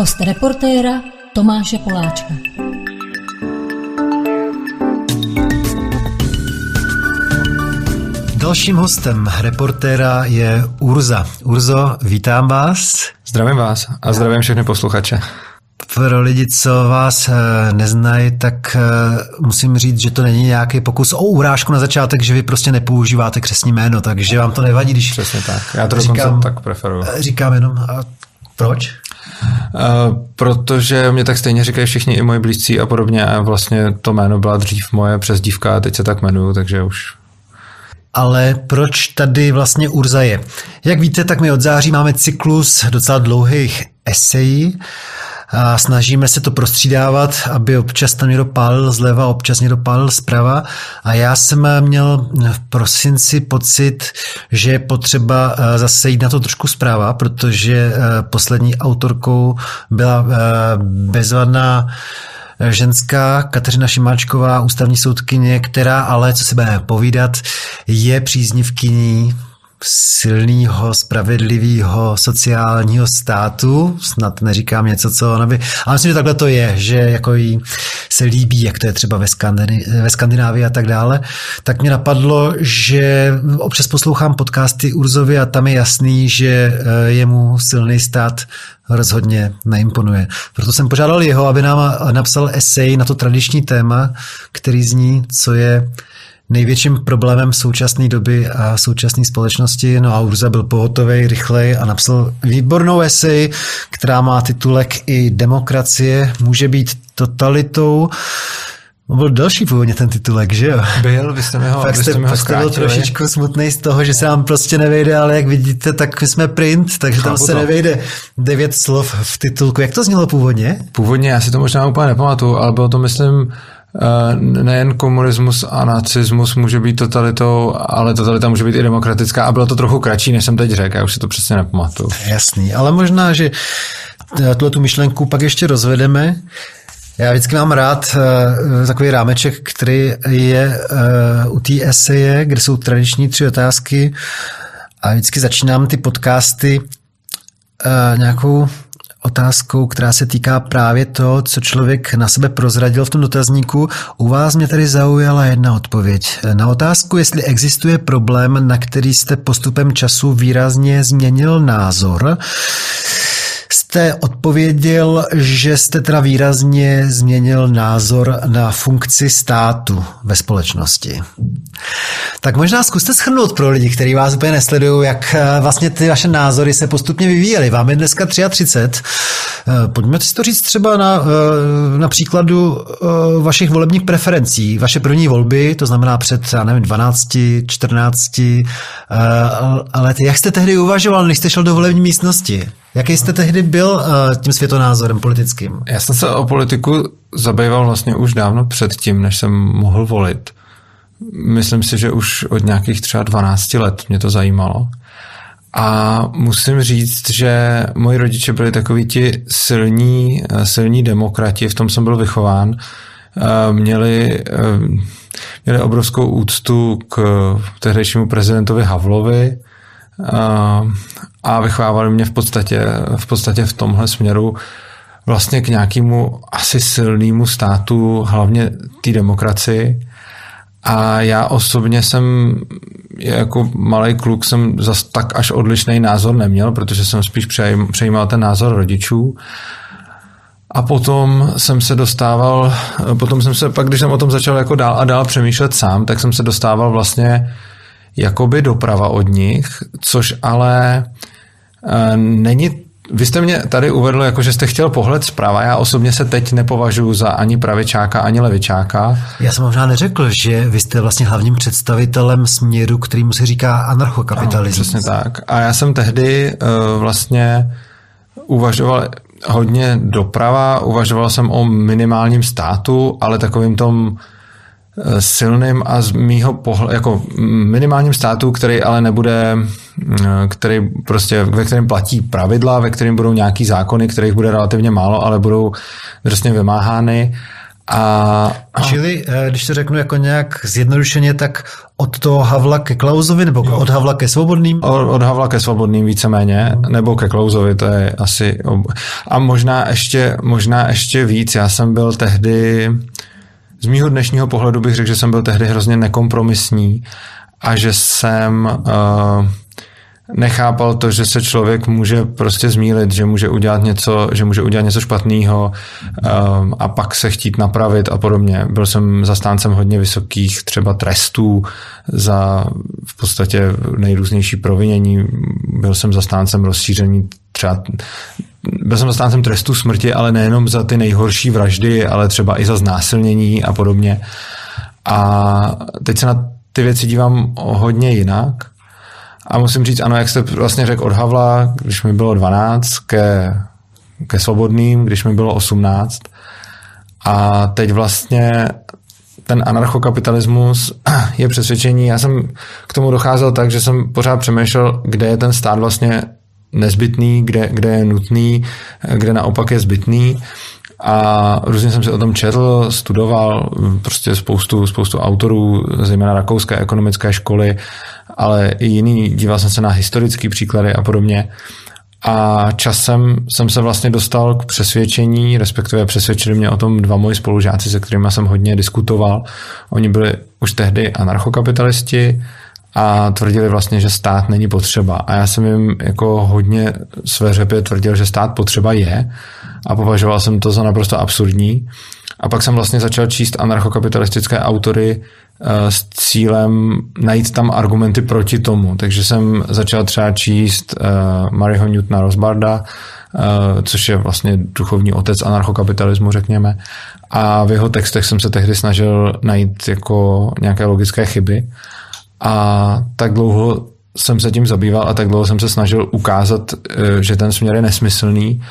Host reportéra Tomáše Poláčka. Dalším hostem reportéra je Urza. Urzo, vítám vás. Zdravím vás a zdravím všechny posluchače. Pro lidi, co vás eh, neznají, tak eh, musím říct, že to není nějaký pokus o urážku na začátek, že vy prostě nepoužíváte křesní jméno, takže vám to nevadí, když... Přesně tak, já to dokonce říkám, tak preferuji. Eh, říkám jenom, a proč? Uh, protože mě tak stejně říkají všichni i moji blízcí a podobně a vlastně to jméno byla dřív moje přezdívka a teď se tak jmenuju, takže už ale proč tady vlastně Urza je? Jak víte, tak my od září máme cyklus docela dlouhých esejí a snažíme se to prostřídávat, aby občas tam někdo pálil zleva, občas někdo pálil zprava. A já jsem měl v prosinci pocit, že je potřeba eh, zase jít na to trošku zpráva, protože eh, poslední autorkou byla eh, bezvadná ženská Kateřina Šimáčková, ústavní soudkyně, která ale, co se bude povídat, je příznivkyní silného, spravedlivého sociálního státu, snad neříkám něco, co ona by, ale myslím, že takhle to je, že jako jí se líbí, jak to je třeba ve, Skandini, ve Skandinávii a tak dále, tak mě napadlo, že občas poslouchám podcasty Urzovi a tam je jasný, že eh, jemu silný stát rozhodně neimponuje. Proto jsem požádal jeho, aby nám napsal esej na to tradiční téma, který zní, co je největším problémem současné doby a současné společnosti. No a Urza byl pohotový, rychlej a napsal výbornou esej, která má titulek i Demokracie může být totalitou. On byl další původně ten titulek, že jo? Byl, vy jste mi ho, pak jste, mi ho jste byl trošičku smutný z toho, že se vám prostě nevejde, ale jak vidíte, tak my jsme print, takže Chápu tam se to. nevejde devět slov v titulku. Jak to znělo původně? Původně, já si to možná úplně nepamatuju, ale bylo to, myslím, nejen komunismus a nacismus může být totalitou, ale totalita může být i demokratická a bylo to trochu kratší, než jsem teď řekl, já už si to přesně nepamatuju. Jasný, ale možná, že eh, tuhle tu myšlenku pak ještě rozvedeme. Já vždycky mám rád uh, takový rámeček, který je uh, u té eseje, kde jsou tradiční tři otázky a vždycky začínám ty podcasty uh, nějakou otázkou, která se týká právě to, co člověk na sebe prozradil v tom dotazníku. U vás mě tady zaujala jedna odpověď. Na otázku, jestli existuje problém, na který jste postupem času výrazně změnil názor, jste odpověděl, že jste teda výrazně změnil názor na funkci státu ve společnosti. Tak možná zkuste schrnout pro lidi, kteří vás úplně nesledují, jak eh, vlastně ty vaše názory se postupně vyvíjely. Vám je dneska 33. Eh, pojďme si to říct třeba na, eh, na příkladu vašich volebních preferencí. Vaše první volby, to znamená před, já nevím, 12, 14 let. Jak jste tehdy uvažoval, než jste šel do volební místnosti? Jaký jste tehdy byl uh, tím světonázorem politickým? Já jsem se o politiku zabýval vlastně už dávno předtím, než jsem mohl volit. Myslím si, že už od nějakých třeba 12 let mě to zajímalo. A musím říct, že moji rodiče byli takoví ti silní, eh, silní demokrati, v tom jsem byl vychován. Eh, měli, měli obrovskou úctu k tehdejšímu prezidentovi Havlovi, a vychovávali mě v podstatě, v podstatě v tomhle směru vlastně k nějakému asi silnému státu, hlavně té demokracii. A já osobně jsem jako malý kluk jsem zas tak až odlišný názor neměl, protože jsem spíš přejímal ten názor rodičů. A potom jsem se dostával, potom jsem se, pak když jsem o tom začal jako dál a dál přemýšlet sám, tak jsem se dostával vlastně jakoby doprava od nich, což ale e, není vy jste mě tady uvedl, jako že jste chtěl pohled zprava. Já osobně se teď nepovažuji za ani pravičáka, ani levičáka. Já jsem možná neřekl, že vy jste vlastně hlavním představitelem směru, kterýmu se říká anarchokapitalismus. Ano, přesně tak. A já jsem tehdy uh, vlastně uvažoval hodně doprava, uvažoval jsem o minimálním státu, ale takovým tom Eh, silným a z mýho pohledu, jako minimálním státu, který ale nebude, eh, který prostě, ve kterém platí pravidla, ve kterém budou nějaký zákony, kterých bude relativně málo, ale budou drsně vymáhány A, a Čili, eh, když to řeknu jako nějak zjednodušeně, tak od toho Havla ke Klausovi, nebo jo. od Havla ke Svobodným? Od, od Havla ke Svobodným víceméně, no. nebo ke Klausovi, to je asi... Ob... A možná ještě, možná ještě víc. Já jsem byl tehdy, z mýho dnešního pohledu bych řekl, že jsem byl tehdy hrozně nekompromisní a že jsem... Uh, nechápal to, že se člověk může prostě zmílit, že může udělat něco, že může udělat něco špatného um, a pak se chtít napravit a podobně. Byl jsem zastáncem hodně vysokých třeba trestů za v podstatě nejrůznější provinění. Byl jsem zastáncem rozšíření třeba byl jsem zastáncem trestu smrti, ale nejenom za ty nejhorší vraždy, ale třeba i za znásilnění a podobně. A teď se na ty věci dívám hodně jinak a musím říct, ano, jak jste vlastně řekl od Havla, když mi bylo 12, ke, ke Svobodným, když mi bylo 18. A teď vlastně ten anarchokapitalismus je přesvědčení. Já jsem k tomu docházel tak, že jsem pořád přemýšlel, kde je ten stát vlastně nezbytný, kde, kde je nutný, kde naopak je zbytný. A různě jsem si o tom četl, studoval prostě spoustu, spoustu autorů, zejména rakouské ekonomické školy, ale i jiný, díval jsem se na historické příklady a podobně. A časem jsem se vlastně dostal k přesvědčení, respektive přesvědčili mě o tom dva moji spolužáci, se kterými jsem hodně diskutoval. Oni byli už tehdy anarchokapitalisti a tvrdili vlastně, že stát není potřeba. A já jsem jim jako hodně své řepě tvrdil, že stát potřeba je a považoval jsem to za naprosto absurdní. A pak jsem vlastně začal číst anarchokapitalistické autory eh, s cílem najít tam argumenty proti tomu. Takže jsem začal třeba číst uh, Maryho Newtona Rosbarda, uh, což je vlastně duchovní otec anarchokapitalismu, řekněme. A v jeho textech jsem se tehdy snažil najít jako nějaké logické chyby. A tak dlouho jsem se tím zabýval a tak dlouho jsem se snažil ukázat, že ten směr je nesmyslný,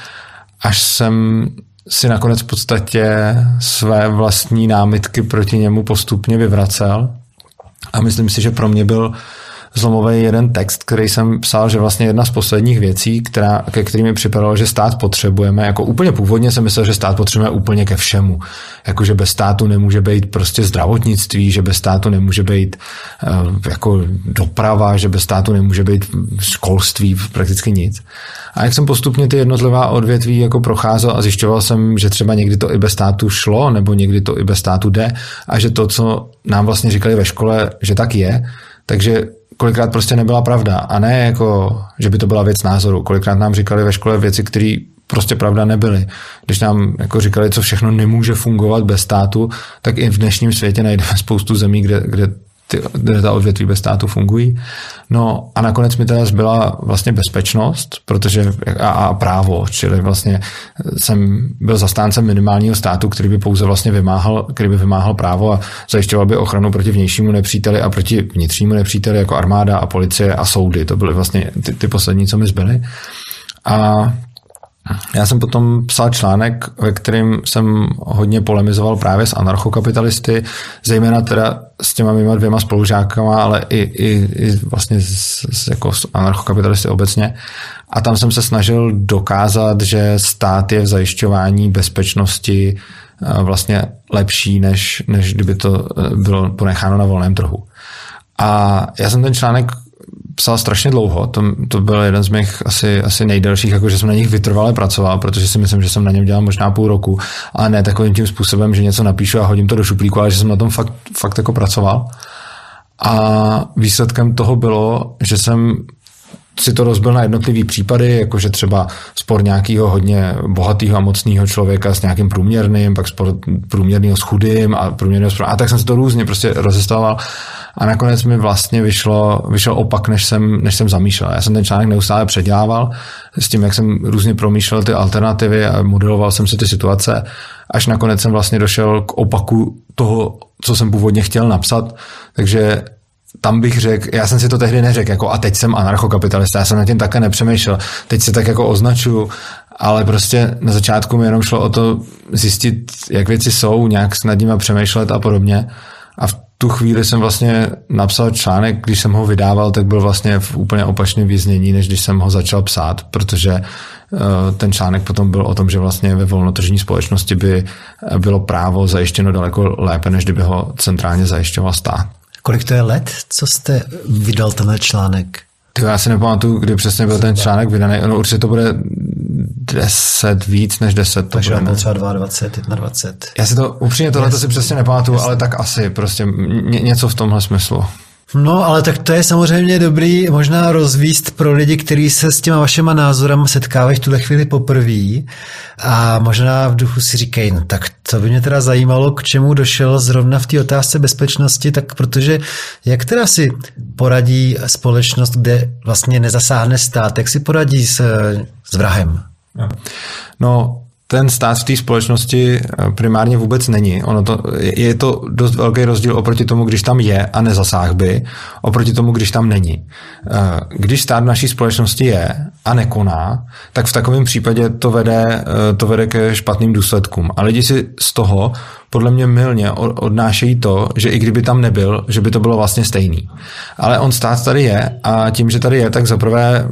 až jsem si nakonec v podstatě své vlastní námitky proti němu postupně vyvracel. A myslím si, že pro mě byl zlomový jeden text, který jsem psal, že vlastně jedna z posledních věcí, která, ke kterým mi připadalo, že stát potřebujeme, jako úplně původně jsem myslel, že stát potřebujeme úplně ke všemu. Jako, že bez státu nemůže být prostě zdravotnictví, že bez státu nemůže být uh, jako doprava, že bez státu nemůže být školství, prakticky nic. A jak jsem postupně ty jednotlivá odvětví jako procházel a zjišťoval jsem, že třeba někdy to i bez státu šlo, nebo někdy to i bez státu jde a že to, co nám vlastně říkali ve škole, že tak je, takže kolikrát prostě nebyla pravda. A ne jako, že by to byla věc názoru. Kolikrát nám říkali ve škole věci, které prostě pravda nebyly. Když nám jako říkali, co všechno nemůže fungovat bez státu, tak i v dnešním světě najdeme spoustu zemí, kde, kde ty, ta odvětví bez státu fungují. No a nakonec mi teda zbyla vlastně bezpečnost, protože a, a právo, čili vlastně jsem byl zastáncem minimálního státu, který by pouze vlastně vymáhal, který by vymáhal právo a zajišťoval by ochranu proti vnějšímu nepříteli a proti vnitřnímu nepříteli jako armáda a policie a soudy. To byly vlastně ty, ty poslední, co mi zbyly. A já jsem potom psal článek, ve kterým jsem hodně polemizoval právě s anarchokapitalisty, zejména teda s těma mýma dvěma spolužákama, ale i, i, i vlastně s, s, jako s anarchokapitalisty obecně. A tam jsem se snažil dokázat, že stát je v zajišťování bezpečnosti eh, vlastně lepší, než, než kdyby to eh, bylo ponecháno na volném trhu. A já jsem ten článek psal strašně dlouho, to, to byl jeden z mých asi, asi nejdelších, jakože jsem na nich vytrvale pracoval, protože si myslím, že jsem na něm dělal možná půl roku, ale ne takovým tím způsobem, že něco napíšu a hodím to do šuplíku, ale že jsem na tom fakt, fakt jako pracoval. A výsledkem toho bylo, že jsem si to rozbil na jednotlivý případy, jakože třeba spor nějakého hodně bohatého a mocného člověka s nějakým průměrným, pak spor průměrného s chudým a průměrného spor, a tak jsem si to různě prostě rozestával a nakonec mi vlastně vyšlo, vyšel opak, než jsem, než jsem zamýšlel. Já jsem ten článek neustále předělával s tím, jak jsem různě promýšlel ty alternativy a modeloval jsem si ty situace, až nakonec jsem vlastně došel k opaku toho, co jsem původně chtěl napsat, takže tam bych řekl, já jsem si to tehdy neřekl, jako a teď jsem anarchokapitalista, já jsem na tím také nepřemýšlel, teď se tak jako označuju, ale prostě na začátku mi jenom šlo o to zjistit, jak věci jsou, nějak nad nimi přemýšlet a podobně. A v tu chvíli jsem vlastně napsal článek, když jsem ho vydával, tak byl vlastně v úplně opačném význění, než když jsem ho začal psát, protože ten článek potom byl o tom, že vlastně ve volnotržní společnosti by bylo právo zajištěno daleko lépe, než kdyby ho centrálně zajišťoval stát. Kolik to je let, co jste vydal tenhle článek? Ty, já si nepamatuju, kdy přesně byl ten článek vydaný. No, určitě to bude 10, víc než 10. Takže to bude, třeba 22, 21. Já si to upřímně tohle si přesně nepamatuju, ale tak asi prostě ně, něco v tomhle smyslu. No, ale tak to je samozřejmě dobrý možná rozvíst pro lidi, kteří se s těma vašima názorama setkávají v tuhle chvíli poprvé a možná v duchu si říkají, no tak to by mě teda zajímalo, k čemu došel zrovna v té otázce bezpečnosti, tak protože jak teda si poradí společnost, kde vlastně nezasáhne stát, jak si poradí s, s vrahem? No, ten stát v té společnosti eh, primárně vůbec není. Ono to, je to dost velký rozdíl oproti tomu, když tam je a nezasáh by, oproti tomu, když tam není. Eh, když stát v naší společnosti je a nekoná, tak v takovém případě to vede, eh, to vede ke špatným důsledkům. A lidi si z toho podle mě milně odnášejí to, že i kdyby tam nebyl, že by to bylo vlastně stejný. Ale on stát tady je a tím, že tady je, tak zaprvé,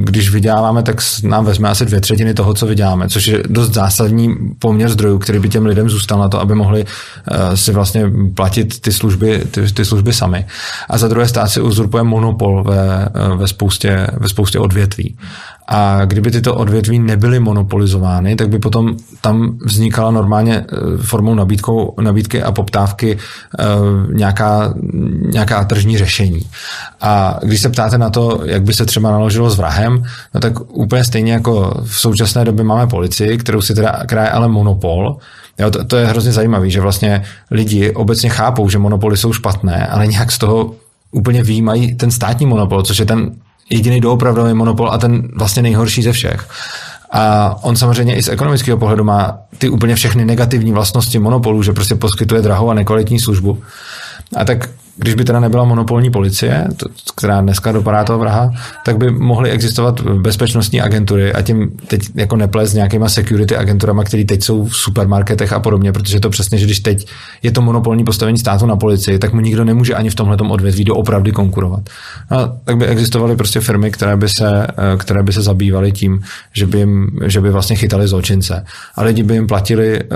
když vyděláváme, tak nám vezme asi dvě třetiny toho, co vyděláme, což je dost zásadní poměr zdrojů, který by těm lidem zůstal na to, aby mohli uh, si vlastně platit ty služby, ty, ty služby sami. A za druhé stát si uzurpuje monopol ve, eh, ve, spoustě, ve spoustě odvětví. A kdyby tyto odvětví nebyly monopolizovány, tak by potom tam vznikala normálně eh, formou nabídkou, nabídky a poptávky eh, nějaká, nějaká tržní řešení. A když se ptáte na to, jak by se třeba naložilo s vrahem, no tak úplně stejně jako v současné době máme policii, kterou si teda, která je ale monopol, Jo, to, to je hrozně zajímavé, že vlastně lidi obecně chápou, že monopoly jsou špatné, ale nějak z toho úplně výjímají ten státní monopol, což je ten jediný doopravdový monopol a ten vlastně nejhorší ze všech. A on samozřejmě i z ekonomického pohledu má ty úplně všechny negativní vlastnosti monopolu, že prostě poskytuje drahou a nekvalitní službu. A tak když by teda nebyla monopolní policie, to, která dneska dopadá toho vraha, tak by mohly existovat bezpečnostní agentury a tím teď jako neples s nějakýma security agenturama, které teď jsou v supermarketech a podobně, protože to přesně, že když teď je to monopolní postavení státu na policii, tak mu nikdo nemůže ani v tomhle odvětví doopravdy konkurovat. No, tak by existovaly prostě firmy, které by se, eh, které by se zabývaly tím, že by, jim, že by vlastně chytali zločince. A lidi by jim platili, eh,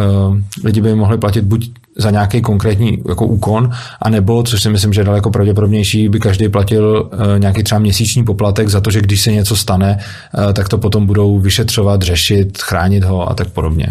lidi by jim mohli platit buď za nějaký konkrétní jako úkon, anebo, což si myslím, že je daleko pravděpodobnější, by každý platil uh, nějaký třeba měsíční poplatek za to, že když se něco stane, uh, tak to potom budou vyšetřovat, řešit, chránit ho a tak podobně.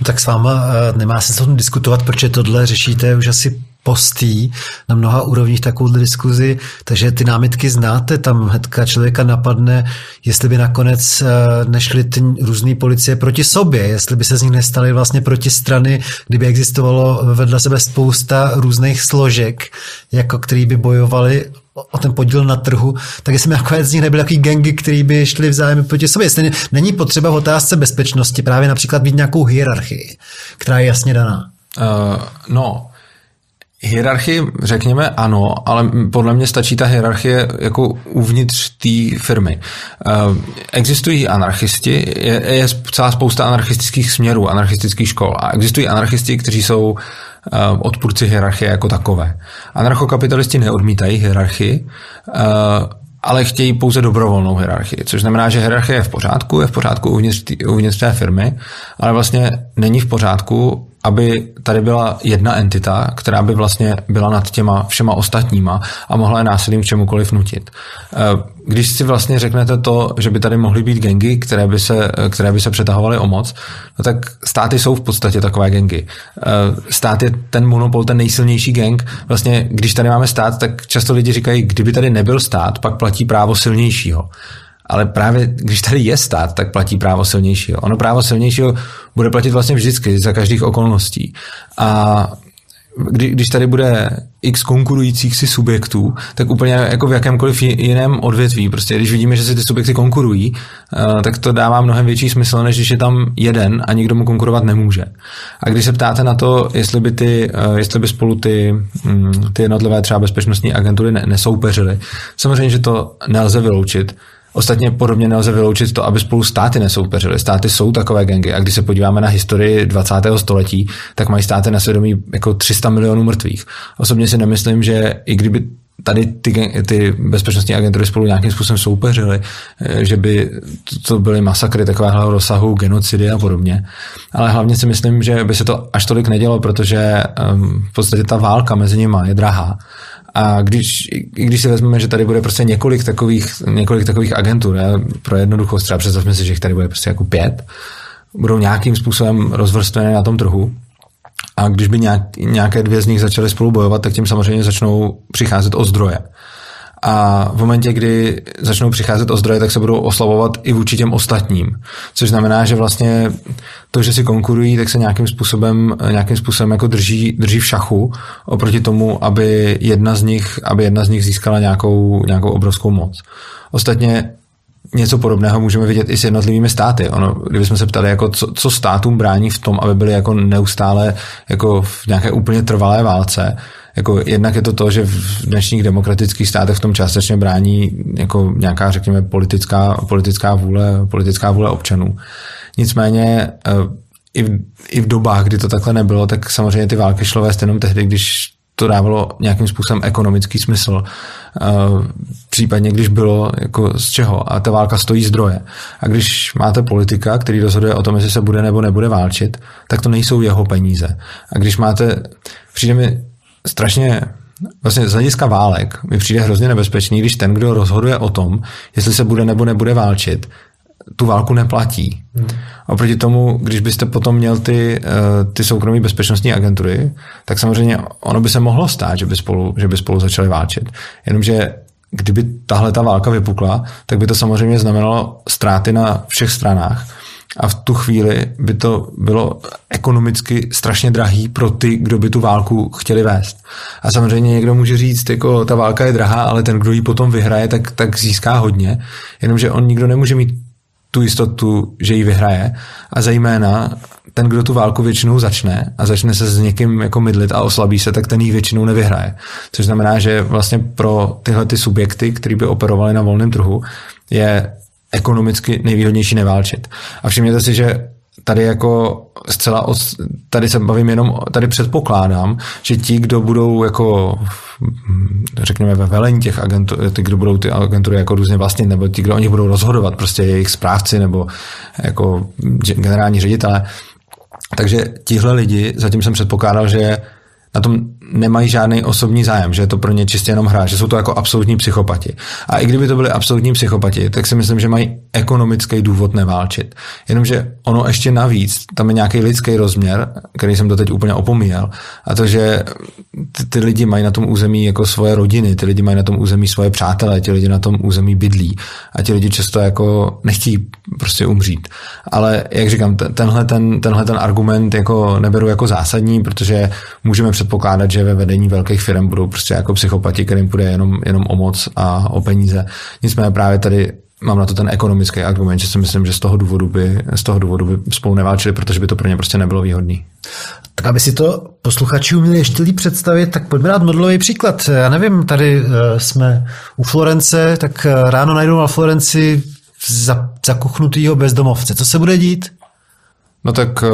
No tak s váma uh, nemá se o tom diskutovat, protože tohle řešíte už asi postí na mnoha úrovních takovou diskuzi, takže ty námitky znáte, tam hnedka člověka napadne, jestli by nakonec eh, nešly ty různé policie proti sobě, jestli by se z nich nestaly vlastně proti strany, kdyby existovalo vedle sebe spousta různých složek, jako který by bojovali o ten podíl na trhu, tak jestli nakonec z nich nebyly takový gengy, který by šli vzájemně proti sobě. Jestli není potřeba v otázce bezpečnosti právě například mít nějakou hierarchii, která je jasně daná. Uh, no, Hierarchii řekněme ano, ale podle mě stačí ta hierarchie jako uvnitř té firmy. Eh, existují anarchisti, je, je celá spousta anarchistických směrů, anarchistických škol a existují anarchisti, kteří jsou eh, odpůrci hierarchie jako takové. Anarchokapitalisti neodmítají hierarchii, eh, ale chtějí pouze dobrovolnou hierarchii, což znamená, že hierarchie je v pořádku, je v pořádku uvnitř, tý, uvnitř té firmy, ale vlastně není v pořádku, aby tady byla jedna entita, která by vlastně byla nad těma všema ostatníma a mohla je násilím k čemukoliv nutit. Eh, když si vlastně řeknete to, že by tady mohly být gengy, které by se, které by se přetahovaly o moc, no tak státy jsou v podstatě takové gengy. Eh, stát je ten monopol, ten nejsilnější gang. Vlastně, když tady máme stát, tak často lidi říkají, kdyby tady nebyl stát, pak platí právo silnějšího. Ale právě když tady je stát, tak platí právo silnějšího. Ono právo silnějšího bude platit vlastně vždycky, za každých okolností. A kdy, když tady bude x konkurujících si subjektů, tak úplně jako v jakémkoliv jiném odvětví. Prostě když vidíme, že si ty subjekty konkurují, eh, tak to dává mnohem větší smysl, než když je tam jeden a nikdo mu konkurovat nemůže. A když se ptáte na to, jestli by, ty, eh, jestli by spolu ty, mm, ty jednotlivé třeba bezpečnostní agentury nesoupeřily, samozřejmě, že to nelze vyloučit, Ostatně podobně nelze vyloučit to, aby spolu státy nesoupeřily. Státy jsou takové gengy a když se podíváme na historii 20. století, tak mají státy na svědomí jako 300 milionů mrtvých. Osobně si nemyslím, že i kdyby tady ty, ty bezpečnostní agentury spolu nějakým způsobem soupeřily, eh, že by to byly masakry takového rozsahu, genocidy a podobně. Ale hlavně si myslím, že by se to až tolik nedělo, protože um, v podstatě ta válka mezi nimi je drahá. A když, když si vezmeme, že tady bude prostě několik takových, několik takových agentur, já pro jednoduchost třeba představme si, že jich tady bude prostě jako pět, budou nějakým způsobem rozvrstvené na tom trhu, a když by nějak, nějaké dvě z nich začaly spolu bojovat, tak tím samozřejmě začnou přicházet o zdroje. A v momentě, kdy začnou přicházet o zdroje, tak se budou oslavovat i vůči těm ostatním. Což znamená, že vlastně to, že si konkurují, tak se nějakým způsobem, nějakým způsobem jako drží, drží v šachu oproti tomu, aby jedna z nich, aby jedna z nich získala nějakou, nějakou obrovskou moc. Ostatně něco podobného můžeme vidět i s jednotlivými státy. Ono, kdybychom se ptali, jako co, co státům brání v tom, aby byly jako neustále jako v nějaké úplně trvalé válce, jako jednak je to to, že v dnešních demokratických státech v tom částečně brání jako nějaká, řekněme, politická, politická, vůle, politická vůle občanů. Nicméně eh, i v, i v dobách, kdy to takhle nebylo, tak samozřejmě ty války šlo vést jenom tehdy, když to dávalo nějakým způsobem ekonomický smysl. Případně, když bylo jako z čeho. A ta válka stojí zdroje. A když máte politika, který rozhoduje o tom, jestli se bude nebo nebude válčit, tak to nejsou jeho peníze. A když máte, přijde mi strašně vlastně z hlediska válek mi přijde hrozně nebezpečný, když ten, kdo rozhoduje o tom, jestli se bude nebo nebude válčit, tu válku neplatí. Hmm. Oproti tomu, když byste potom měl ty, eh, ty soukromé bezpečnostní agentury, tak samozřejmě ono by se mohlo stát, že by spolu, že by spolu začali válčit. Jenomže kdyby tahle ta válka vypukla, tak by to samozřejmě znamenalo ztráty na všech stranách. A v tu chvíli by to bylo ekonomicky strašně drahý pro ty, kdo by tu válku chtěli vést. A samozřejmě někdo může říct, jako ta válka je drahá, ale ten, kdo ji potom vyhraje, tak, tak získá hodně. Jenomže on nikdo nemůže mít tu jistotu, že ji vyhraje. A zejména ten, kdo tu válku většinou začne a začne se s někým jako mydlit a oslabí se, tak ten ji většinou nevyhraje. Což znamená, že vlastně pro tyhle ty subjekty, které by operovaly na volném trhu, je ekonomicky nejvýhodnější neválčit. A všimněte si, že tady jako zcela, od, tady se bavím jenom, tady předpokládám, že ti, kdo budou jako řekněme ve velení těch agentů, ty, kdo budou ty agentury jako různě vlastnit, nebo ti, kdo o nich budou rozhodovat, prostě jejich správci nebo jako generální ředitele. Takže tihle lidi, zatím jsem předpokládal, že na tom nemají žádný osobní zájem, že je to pro ně čistě jenom hra, že jsou to jako absolutní psychopati. A i kdyby to byli absolutní psychopati, tak si myslím, že mají ekonomický důvod neválčit. Jenomže ono ještě navíc, tam je nějaký lidský rozměr, který jsem to teď úplně opomíjel, a to, že ty, ty lidi mají na tom území jako svoje rodiny, ty lidi mají na tom území svoje přátelé, ti lidi na tom území bydlí a ti lidi často jako nechtějí prostě umřít. Ale jak říkám, tenhle ten, tenhle ten argument jako neberu jako zásadní, protože můžeme předpokládat, že ve vedení velkých firm budou prostě jako psychopati, kterým bude jenom, jenom o moc a o peníze. Nicméně právě tady mám na to ten ekonomický argument, že si myslím, že z toho důvodu by, z toho důvodu by spolu neválčili, protože by to pro ně prostě nebylo výhodný. Tak aby si to posluchači uměli ještě líp představit, tak pojďme dát modelový příklad. Já nevím, tady eh, jsme u Florence, tak eh, ráno najdou na Florenci zakuchnutýho bezdomovce. Co se bude dít? No tak uh,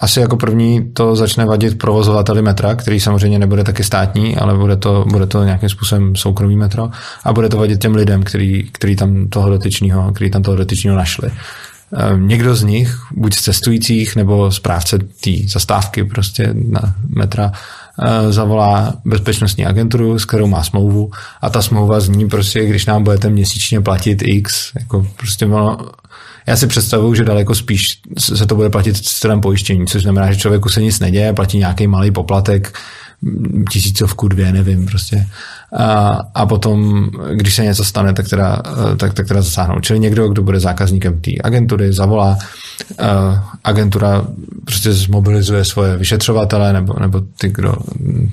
asi jako první to začne vadit provozovateli metra, který samozřejmě nebude taky státní, ale bude to, bude to nějakým způsobem soukromý metro a bude to vadit těm lidem, který, který tam toho dotyčního, který tam toho dotyčního našli. Uh, někdo z nich, buď z cestujících nebo správce té zastávky prostě na metra, uh, zavolá bezpečnostní agenturu, s kterou má smlouvu a ta smlouva zní prostě, když nám budete měsíčně platit X, jako prostě ono, já si představuju, že daleko spíš se to bude platit stylem pojištění, což znamená, že člověku se nic neděje, platí nějaký malý poplatek, tisícovku, dvě, nevím, prostě. A, a potom, když se něco stane, tak teda, tak, tak teda zasáhnou. Čili někdo, kdo bude zákazníkem té agentury, zavolá, agentura prostě zmobilizuje svoje vyšetřovatele nebo, nebo ty, kdo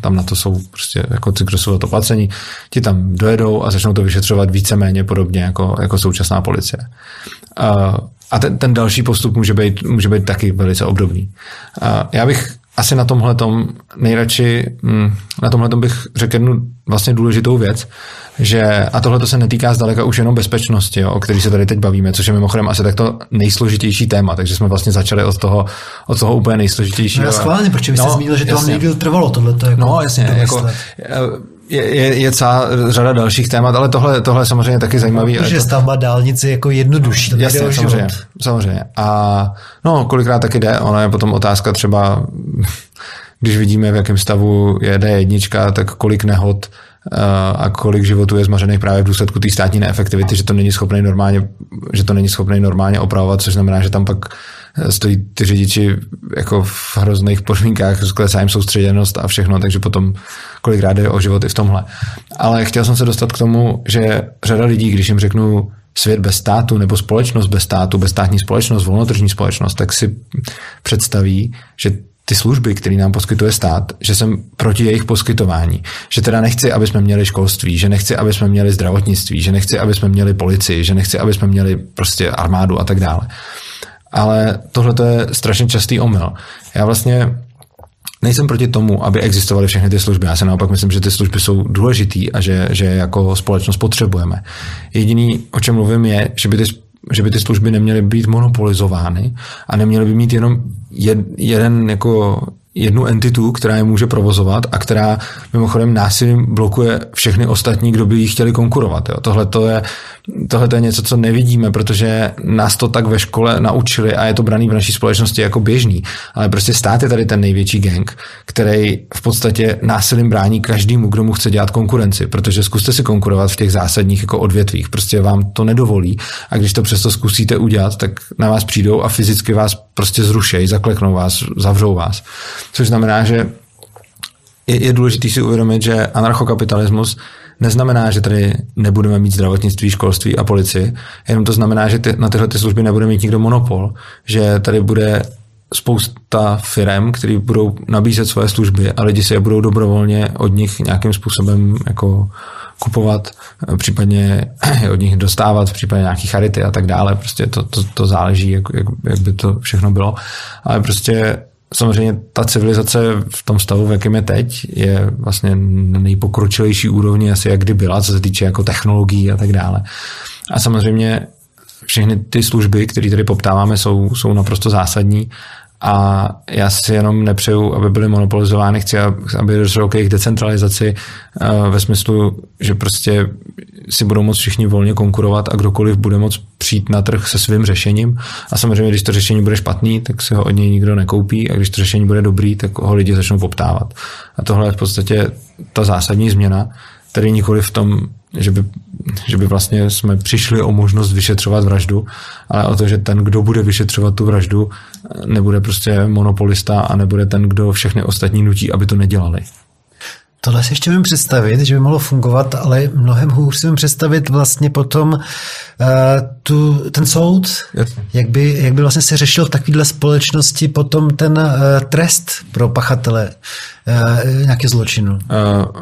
tam na to jsou prostě jako ty, kdo jsou to placení, ti tam dojedou a začnou to vyšetřovat víceméně podobně jako, jako současná policie. A, a ten, ten další postup může být, může být taky velice obdobný. Já bych asi na tomhle nejradši, mm, na tomhle bych řekl jednu vlastně důležitou věc, že, a tohle se netýká zdaleka už jenom bezpečnosti, jo, o který se tady teď bavíme, což je mimochodem asi takto nejsložitější téma, takže jsme vlastně začali od toho, od toho úplně nejsložitějšího. No schválně, protože vy no, jste zmínil, že to vám trvalo tohle. Jako no jasně, jako, je, je, je celá řada dalších témat, ale tohle, tohle je samozřejmě taky zajímavý. Protože to... stavba dálnice je jako jednodušší. To Jasně, samozřejmě, samozřejmě. A no, kolikrát taky jde, ona je potom otázka třeba, když vidíme, v jakém stavu je D1, tak kolik nehod eh, a kolik životů je zmařených právě v důsledku té státní neefektivity, že to není schopný normálně, že to není schopný normálně opravovat, což znamená, že tam pak stojí ty řidiči jako v hrozných podmínkách, klesá jim soustředěnost a všechno, takže potom kolikrát jde o život i v tomhle. Ale chtěl jsem se dostat k tomu, že řada lidí, když jim řeknu svět bez státu nebo společnost bez státu, bezstátní společnost, volnotržní společnost, tak si představí, že ty služby, které nám poskytuje stát, že jsem proti jejich poskytování. Že teda nechci, aby jsme měli školství, že nechci, aby jsme měli zdravotnictví, že nechci, aby jsme měli policii, že nechci, aby jsme měli prostě armádu a tak dále ale tohle je strašně častý omyl. Já vlastně nejsem proti tomu, aby existovaly všechny ty služby. Já se naopak myslím, že ty služby jsou důležitý a že, že jako společnost potřebujeme. Jediný, o čem mluvím, je, že by ty že by ty služby neměly být monopolizovány a neměly by mít jenom jed, jeden jako jednu entitu, která je může provozovat a která mimochodem násilím blokuje všechny ostatní, kdo by jí chtěli konkurovat. Tohle to je tohle je něco, co nevidíme, protože nás to tak ve škole naučili a je to braný v naší společnosti jako běžný. Ale prostě stát je tady ten největší gang, který v podstatě násilím brání každému, kdo mu chce dělat konkurenci, protože zkuste si konkurovat v těch zásadních jako odvětvích. Prostě vám to nedovolí a když to přesto zkusíte udělat, tak na vás přijdou a fyzicky vás prostě zrušejí, zakleknou vás, zavřou vás. Což znamená, že je, je důležité si uvědomit, že anarchokapitalismus neznamená, že tady nebudeme mít zdravotnictví, školství a policii, jenom to znamená, že ty, na tyhle ty služby nebude mít nikdo monopol, že tady bude spousta firm, které budou nabízet svoje služby a lidi si je budou dobrovolně od nich nějakým způsobem jako kupovat, případně od nich dostávat, případně nějaký charity a tak dále. Prostě to, to, to záleží, jak, jak, jak by to všechno bylo. Ale prostě samozřejmě ta civilizace v tom stavu, v jakém je teď, je vlastně nejpokročilejší úrovni asi jak kdy byla, co se týče jako technologií a tak dále. A samozřejmě všechny ty služby, které tady poptáváme, jsou, jsou naprosto zásadní a já si jenom nepřeju, aby byly monopolizovány, chci, aby došlo k jejich decentralizaci eh, ve smyslu, že prostě si budou moct všichni volně konkurovat a kdokoliv bude moct přijít na trh se svým řešením. A samozřejmě, když to řešení bude špatný, tak si ho od něj nikdo nekoupí a když to řešení bude dobrý, tak ho lidi začnou poptávat. A tohle je v podstatě ta zásadní změna, tedy nikoli v tom, že by, že by vlastně jsme přišli o možnost vyšetřovat vraždu, ale o to, že ten, kdo bude vyšetřovat tu vraždu, nebude prostě monopolista a nebude ten, kdo všechny ostatní nutí, aby to nedělali. Tohle si ještě můžu představit, že by mohlo fungovat, ale mnohem hůř si můžu představit vlastně potom uh, tu, ten soud, jak by, jak by vlastně se řešil v takovéhle společnosti potom ten uh, trest pro pachatele uh, nějaké zločinu. Uh,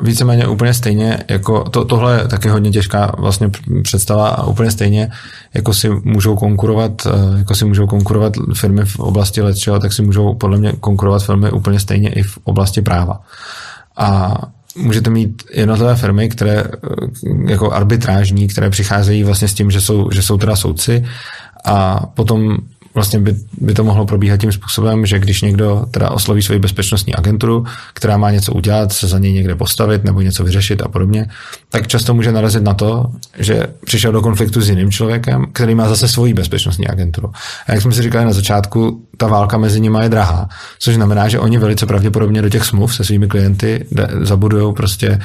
víceméně úplně stejně, jako to, tohle je taky hodně těžká vlastně představa a úplně stejně, jako si můžou konkurovat, uh, jako si můžou konkurovat firmy v oblasti letčeho, tak si můžou podle mě konkurovat firmy úplně stejně i v oblasti práva. A můžete mít jednotlivé firmy, které eh, jako arbitrážní, které přicházejí vlastně s tím, že jsou, že jsou teda soudci. A potom vlastně by, by to mohlo probíhat tím způsobem, že když někdo teda osloví svoji bezpečnostní agenturu, která má něco udělat, se za něj někde postavit nebo něco vyřešit a podobně, tak často může narazit na to, že přišel do konfliktu s jiným člověkem, který má zase svoji bezpečnostní agenturu. A jak jsme si říkali na začátku, ta válka mezi nimi je drahá, což znamená, že oni velice pravděpodobně do těch smluv se svými klienty zabudují prostě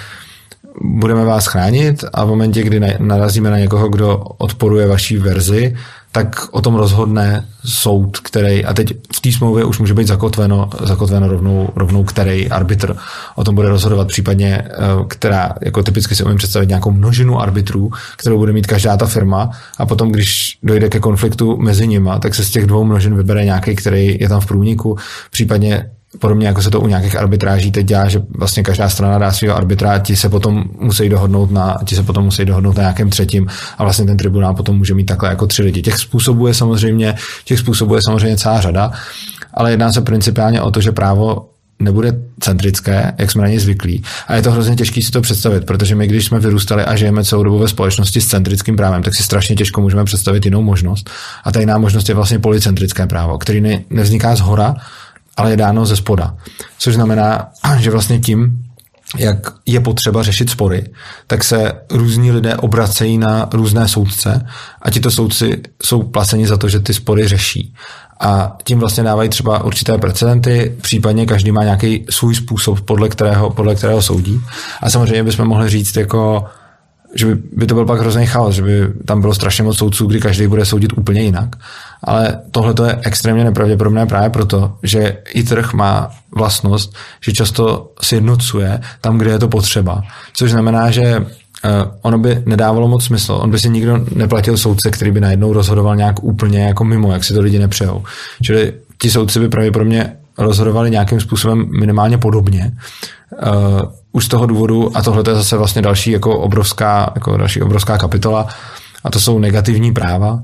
budeme vás chránit a v momentě, kdy narazíme na někoho, kdo odporuje vaší verzi, tak o tom rozhodne soud, který, a teď v té smlouvě už může být zakotveno, zakotveno rovnou, rovnou který arbitr o tom bude rozhodovat, případně eh, která, jako typicky si umím představit nějakou množinu arbitrů, kterou bude mít každá ta firma. A potom, když dojde ke konfliktu mezi nima, tak se z těch dvou množin vybere nějaký, který je tam v průniku, případně podobně jako se to u nějakých arbitráží teď dělá, že vlastně každá strana dá svého arbitra, ti se potom musí dohodnout na, ti se potom musí dohodnout na nějakém třetím a vlastně ten tribunál potom může mít takhle jako tři lidi. Těch způsobů je samozřejmě, těch způsobů je samozřejmě celá řada, ale jedná se principiálně o to, že právo nebude centrické, jak jsme na ně zvyklí. A je to hrozně těžké si to představit, protože my, když jsme vyrůstali a žijeme celou dobu ve společnosti s centrickým právem, tak si strašně těžko můžeme představit jinou možnost. A ta jiná možnost je vlastně policentrické právo, který ne, nevzniká z hora, ale je dáno ze spoda. Což znamená, že vlastně tím, jak je potřeba řešit spory, tak se různí lidé obracejí na různé soudce a tito soudci jsou placeni za to, že ty spory řeší. A tím vlastně dávají třeba určité precedenty, případně každý má nějaký svůj způsob, podle kterého, podle kterého soudí. A samozřejmě bychom mohli říct, jako, že by, by to byl pak hrozný chaos, že by tam bylo strašně moc soudců, kdy každý bude soudit úplně jinak. Ale tohle je extrémně nepravděpodobné právě proto, že i trh má vlastnost, že často sjednocuje tam, kde je to potřeba. Což znamená, že Uh, ono by nedávalo moc smysl. On by si nikdo neplatil soudce, který by najednou rozhodoval nějak úplně jako mimo, jak si to lidi nepřejou. Čili ti soudci by pravděpodobně rozhodovali nějakým způsobem minimálně podobně. Uh, už z toho důvodu, a tohle je zase vlastně další jako obrovská, jako další obrovská kapitola, a to jsou negativní práva.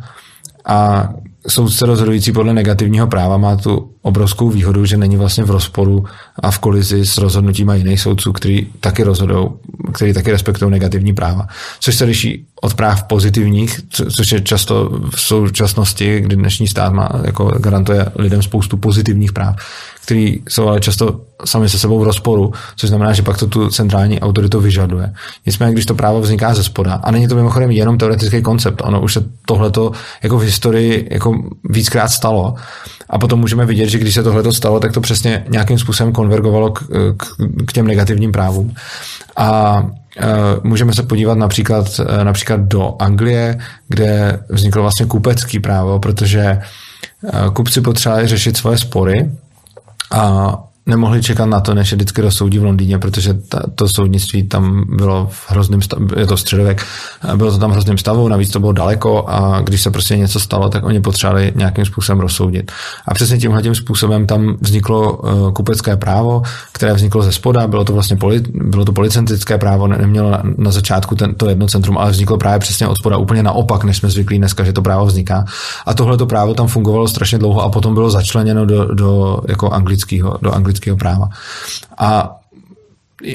A soudce rozhodující podle negativního práva má tu obrovskou výhodu, že není vlastně v rozporu a v kolizi s rozhodnutíma jiných soudců, který taky rozhodují, který taky respektují negativní práva. Což se liší od práv pozitivních, což je často v současnosti, kdy dnešní stát má, jako garantuje lidem spoustu pozitivních práv, který jsou ale často sami se sebou v rozporu, což znamená, že pak to tu centrální autoritu vyžaduje. Nicméně, když to právo vzniká ze spoda, a není to mimochodem jenom teoretický koncept, ono už se tohleto jako v historii jako víckrát stalo, a potom můžeme vidět, že když se tohle stalo, tak to přesně nějakým způsobem konvergovalo k, k, k těm negativním právům. A e, můžeme se podívat například, e, například do Anglie, kde vzniklo vlastně kupecký právo, protože e, kupci potřebovali řešit svoje spory a nemohli čekat na to, než je vždycky rozsoudí v Londýně, protože ta, to soudnictví tam bylo v hrozném stavu, je to středověk, bylo to tam v hrozném stavu, navíc to bylo daleko a když se prostě něco stalo, tak oni potřebovali nějakým způsobem rozsoudit. A přesně tímhle tím způsobem tam vzniklo uh, kupecké právo, které vzniklo ze spoda, bylo to vlastně poli, bylo to policentrické právo, ne, nemělo na, na začátku ten, to jedno centrum, ale vzniklo právě přesně od spoda, úplně naopak, než jsme zvyklí dneska, že to právo vzniká. A tohle to právo tam fungovalo strašně dlouho a potom bylo začleněno do, do jako anglického, do anglického anglického práva. A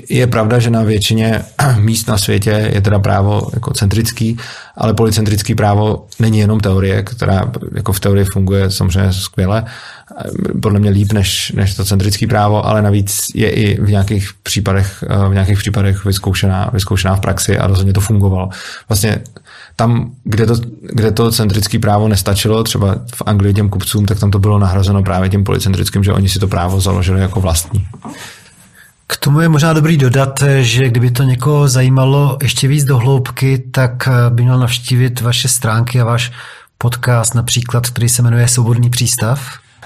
je pravda, že na většině míst na světě je teda právo jako centrický, ale policentrický právo není jenom teorie, která jako v teorii funguje samozřejmě skvěle, podle mě líp než, než to centrické právo, ale navíc je i v nějakých případech, v nějakých případech vyzkoušená, vyzkoušená v praxi a rozhodně to fungovalo. Vlastně tam, kde to, kde to centrické právo nestačilo, třeba v Anglii těm kupcům, tak tam to bylo nahrazeno právě tím policentrickým, že oni si to právo založili jako vlastní. K tomu je možná dobrý dodat, že kdyby to někoho zajímalo ještě víc do hloubky, tak by měl navštívit vaše stránky a váš podcast například, který se jmenuje Svobodný přístav.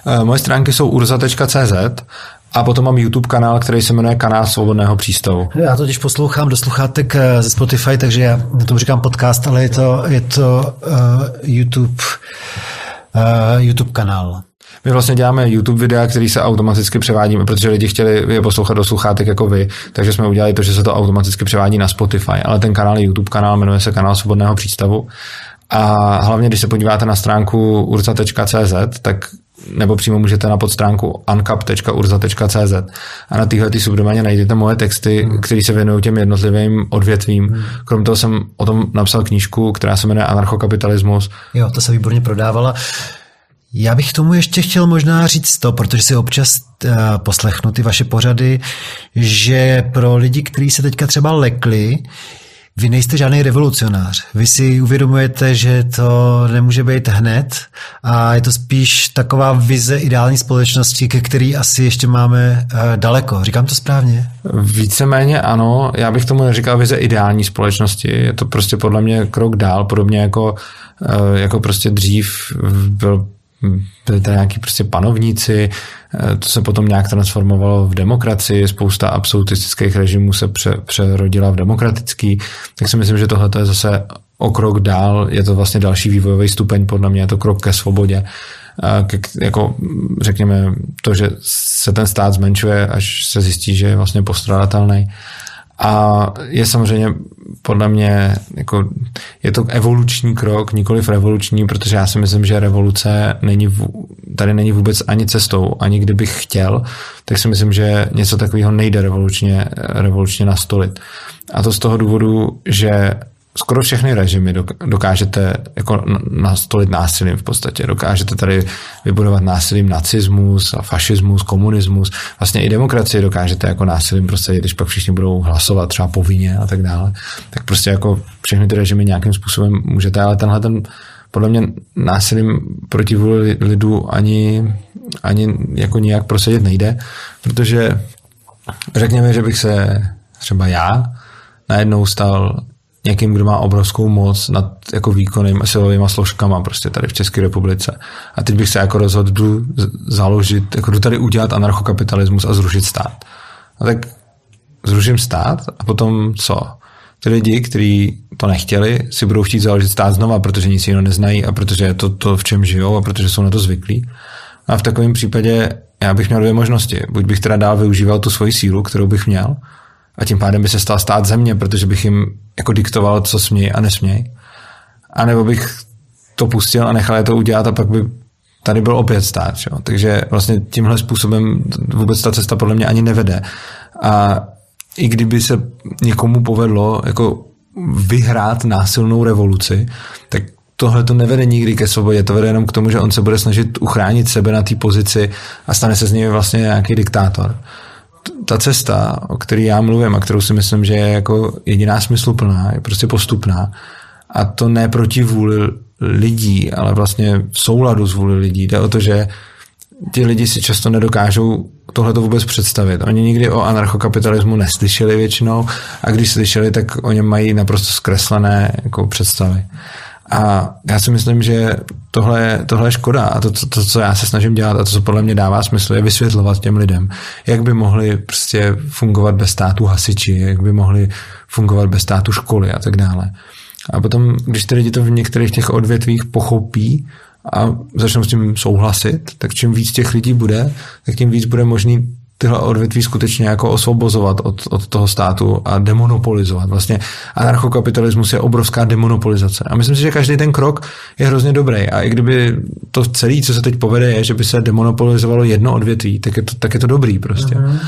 Eh, moje stránky jsou urza.cz a potom mám YouTube kanál, který se jmenuje Kanál svobodného přístavu. Já totiž poslouchám do sluchátek eh, ze Spotify, takže já tomu říkám podcast, ale je to, je to uh, YouTube, uh, YouTube kanál. My vlastně děláme YouTube videa, který se automaticky převádí, protože lidi chtěli je poslouchat do sluchátek jako vy, takže jsme udělali to, že se to automaticky převádí na Spotify, ale ten kanál je YouTube kanál, jmenuje se Kanál svobodného přístavu. A hlavně, když se podíváte na stránku urca.cz, tak nebo přímo můžete na podstránku uncap.urza.cz a na téhle subdoméně najdete moje texty, hmm. které se věnují těm jednotlivým odvětvím. Hmm. Krom toho jsem o tom napsal knížku, která se jmenuje Anarchokapitalismus. Jo, to se výborně prodávala. Já bych tomu ještě chtěl možná říct to, protože si občas uh, poslechnu ty vaše pořady, že pro lidi, kteří se teďka třeba lekli, vy nejste žádný revolucionář. Vy si uvědomujete, že to nemůže být hned a je to spíš taková vize ideální společnosti, ke který asi ještě máme uh, daleko. Říkám to správně? Víceméně ano. Já bych tomu neříkal vize ideální společnosti. Je to prostě podle mě krok dál, podobně jako, uh, jako prostě dřív byl byli tady nějaký prostě panovníci, eh, to se potom nějak transformovalo v demokracii, spousta absolutistických režimů se pře, přerodila v demokratický, tak si myslím, že tohle je zase o krok dál, je to vlastně další vývojový stupeň, podle mě je to krok ke svobodě, eh, ke, jako řekněme to, že se ten stát zmenšuje, až se zjistí, že je vlastně postradatelný. A je samozřejmě podle mě, jako, je to evoluční krok, nikoliv revoluční, protože já si myslím, že revoluce není, tady není vůbec ani cestou, ani kdybych chtěl, tak si myslím, že něco takového nejde revolučně, revolučně nastolit. A to z toho důvodu, že skoro všechny režimy dokážete jako nastolit násilím v podstatě. Dokážete tady vybudovat násilím nacismus a fašismus, komunismus. Vlastně i demokracie dokážete jako násilím prostě, když pak všichni budou hlasovat třeba povinně a tak dále. Tak prostě jako všechny ty režimy nějakým způsobem můžete, ale tenhle ten podle mě násilím proti vůli lidu ani, ani jako nijak prosadit nejde, protože řekněme, že bych se třeba já najednou stal někým, kdo má obrovskou moc nad jako výkonným a silovými složkama prostě tady v České republice. A teď bych se jako rozhodl založit, jako jdu tady udělat anarchokapitalismus a zrušit stát. A tak zruším stát a potom co? Ty lidi, kteří to nechtěli, si budou chtít založit stát znova, protože nic jiného neznají a protože je to to, v čem žijou a protože jsou na to zvyklí. A v takovém případě já bych měl dvě možnosti. Buď bych teda dál využíval tu svoji sílu, kterou bych měl, a tím pádem by se stal stát země, protože bych jim jako diktoval, co smějí a nesmějí. A nebo bych to pustil a nechal je to udělat a pak by tady byl opět stát. Čo? Takže vlastně tímhle způsobem vůbec ta cesta podle mě ani nevede. A i kdyby se někomu povedlo jako vyhrát násilnou revoluci, tak tohle to nevede nikdy ke svobodě, to vede jenom k tomu, že on se bude snažit uchránit sebe na té pozici a stane se z něj vlastně nějaký diktátor ta cesta, o které já mluvím a kterou si myslím, že je jako jediná smysluplná, je prostě postupná. A to ne proti vůli lidí, ale vlastně v souladu s vůli lidí. Jde o to, že ti lidi si často nedokážou tohle to vůbec představit. Oni nikdy o anarchokapitalismu neslyšeli většinou a když slyšeli, tak o něm mají naprosto zkreslené jako představy. A já si myslím, že tohle, tohle je škoda a to, to, to, co já se snažím dělat a to, co podle mě dává smysl, je vysvětlovat těm lidem, jak by mohli prostě fungovat bez státu hasiči, jak by mohli fungovat bez státu školy a tak dále. A potom, když ty lidi to v některých těch odvětvích pochopí a začnou s tím souhlasit, tak čím víc těch lidí bude, tak tím víc bude možný tyhle odvětví skutečně jako osvobozovat od, od toho státu a demonopolizovat. Vlastně anarchokapitalismus je obrovská demonopolizace. A myslím si, že každý ten krok je hrozně dobrý. A i kdyby to celé, co se teď povede, je, že by se demonopolizovalo jedno odvětví, tak je to, tak je to dobrý prostě. Uh-huh.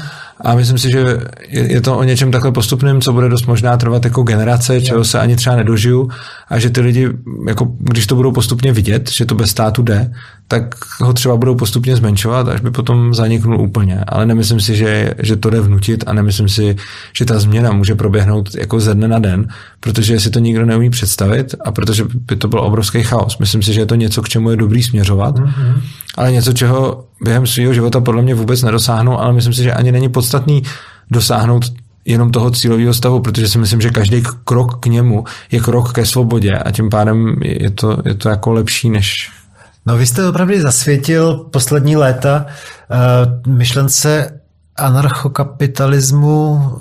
A myslím si, že je to o něčem takhle postupným, co bude dost možná trvat jako generace, čeho se ani třeba nedožiju a že ty lidi, jako když to budou postupně vidět, že to bez státu jde, tak ho třeba budou postupně zmenšovat, až by potom zaniknul úplně. Ale nemyslím si, že, že to jde vnutit a nemyslím si, že ta změna může proběhnout jako ze dne na den, protože si to nikdo neumí představit a protože by to byl obrovský chaos. Myslím si, že je to něco, k čemu je dobrý směřovat, mm-hmm. ale něco, čeho během svého života podle mě vůbec nedosáhnu, ale myslím si, že ani není podstatný dosáhnout jenom toho cílového stavu, protože si myslím, že každý krok k němu je krok ke svobodě a tím pádem je to, je to jako lepší než... No vy jste opravdu zasvětil poslední léta uh, myšlence anarchokapitalismu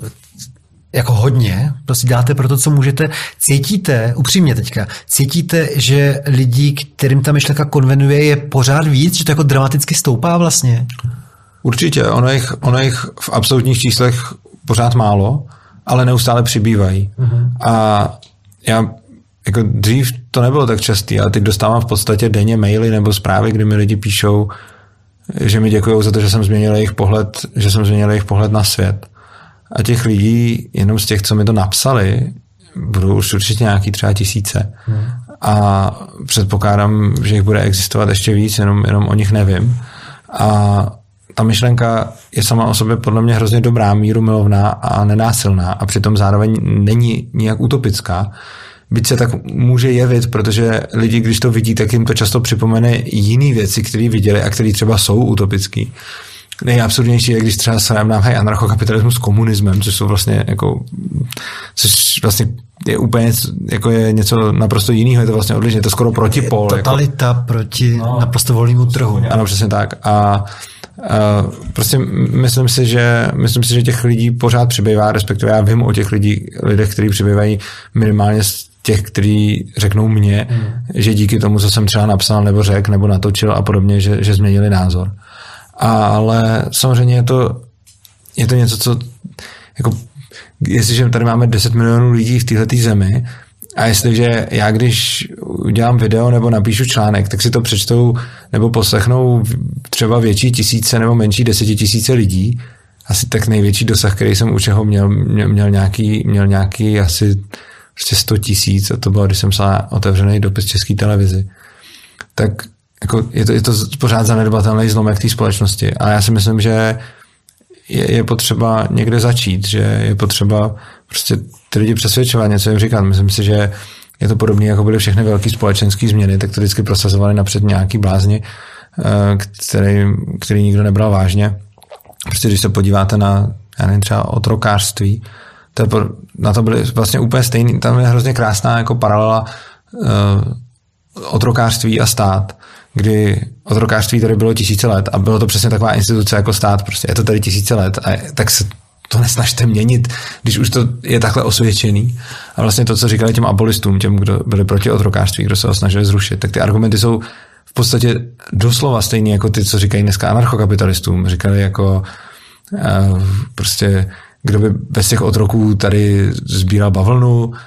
jako hodně, prostě děláte pro to, co můžete. Cítíte, upřímně teďka, cítíte, že lidí, kterým ta myšlenka konvenuje, je pořád víc, že to jako dramaticky stoupá vlastně? Určitě, ono jich, ono jich v absolutních číslech pořád málo, ale neustále přibývají. Mm-hmm. A já jako dřív to nebylo tak častý, ale teď dostávám v podstatě denně maily nebo zprávy, kdy mi lidi píšou, že mi děkují za to, že jsem změnil jejich pohled, že jsem změnil jejich pohled na svět. A těch lidí, jenom z těch, co mi to napsali, budou už určitě nějaký třeba tisíce. Hmm. A předpokládám, že jich bude existovat ještě víc, jenom, jenom o nich nevím. A ta myšlenka je sama o sobě podle mě hrozně dobrá, míru milovná a nenásilná a přitom zároveň není nijak utopická. Byť se tak může jevit, protože lidi, když to vidí, tak jim to často připomene jiné věci, které viděli a které třeba jsou utopické nejabsurdnější je, když třeba se nám hej, anarchokapitalismus s komunismem, což jsou vlastně jako, což vlastně je úplně jako je něco naprosto jiného, je to vlastně odlišné, je to skoro protipol. Je totalita jako, proti no, naprosto volnému trhu. Ano, přesně tak. A prostě myslím si, že myslím si, že těch lidí pořád přibývá, respektive já vím o těch lidí, lidech, kteří přibývají minimálně z těch, kteří řeknou mně, hmm. že díky tomu, co jsem třeba napsal, nebo řekl, nebo natočil a podobně, že, že změnili názor ale samozřejmě je to, je to něco, co jako, jestliže tady máme 10 milionů lidí v této zemi a jestliže já, když udělám video nebo napíšu článek, tak si to přečtou nebo poslechnou třeba větší tisíce nebo menší desetitisíce lidí, asi tak největší dosah, který jsem u čeho měl, měl, měl, nějaký, měl nějaký asi prostě 100 tisíc a to bylo, když jsem psal otevřený dopis České televizi. Tak jako je, to, je to pořád zanedbatelný zlomek té společnosti. A já si myslím, že je, je potřeba někde začít, že je potřeba prostě ty lidi přesvědčovat, něco jim říkat. Myslím si, že je to podobné, jako byly všechny velké společenské změny, tak to vždycky prosazovali napřed nějaký blázni, eh, který, který nikdo nebral vážně. Prostě když se podíváte na, já nevím, třeba otrokářství, to je, na to byly vlastně úplně stejný, tam je hrozně krásná jako paralela uh, otrokářství a stát, kdy otrokářství tady bylo tisíce let a bylo to přesně taková instituce jako stát, prostě je to tady tisíce let a tak se to nesnažte měnit, když už to je takhle osvědčený. A vlastně to, co říkali těm abolistům, těm, kdo byli proti otrokářství, kdo se ho snažili zrušit, tak ty argumenty jsou v podstatě doslova stejný jako ty, co říkají dneska anarchokapitalistům. Říkali jako uh, prostě kdo by bez těch otroků tady sbíral bavlnu, eh,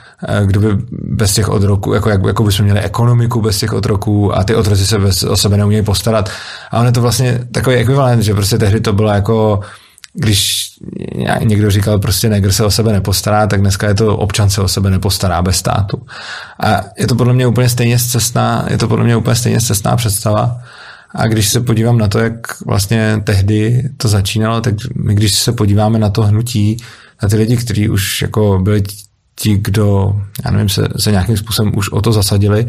kdo by bez těch otroků, jako, jako, jako bychom měli ekonomiku bez těch otroků a ty otroci se bez, o sebe neumějí postarat. A on je to vlastně takový ekvivalent, že prostě tehdy to bylo jako když někdo říkal prostě negr se o sebe nepostará, tak dneska je to občan se o sebe nepostará bez státu. A je to podle mě úplně stejně cestná, je to podle mě úplně stejně cestná představa. A když se podívám na to, jak vlastně tehdy to začínalo, tak my když se podíváme na to hnutí, na ty lidi, kteří už jako byli ti, kdo, já nevím, se, se nějakým způsobem už o to zasadili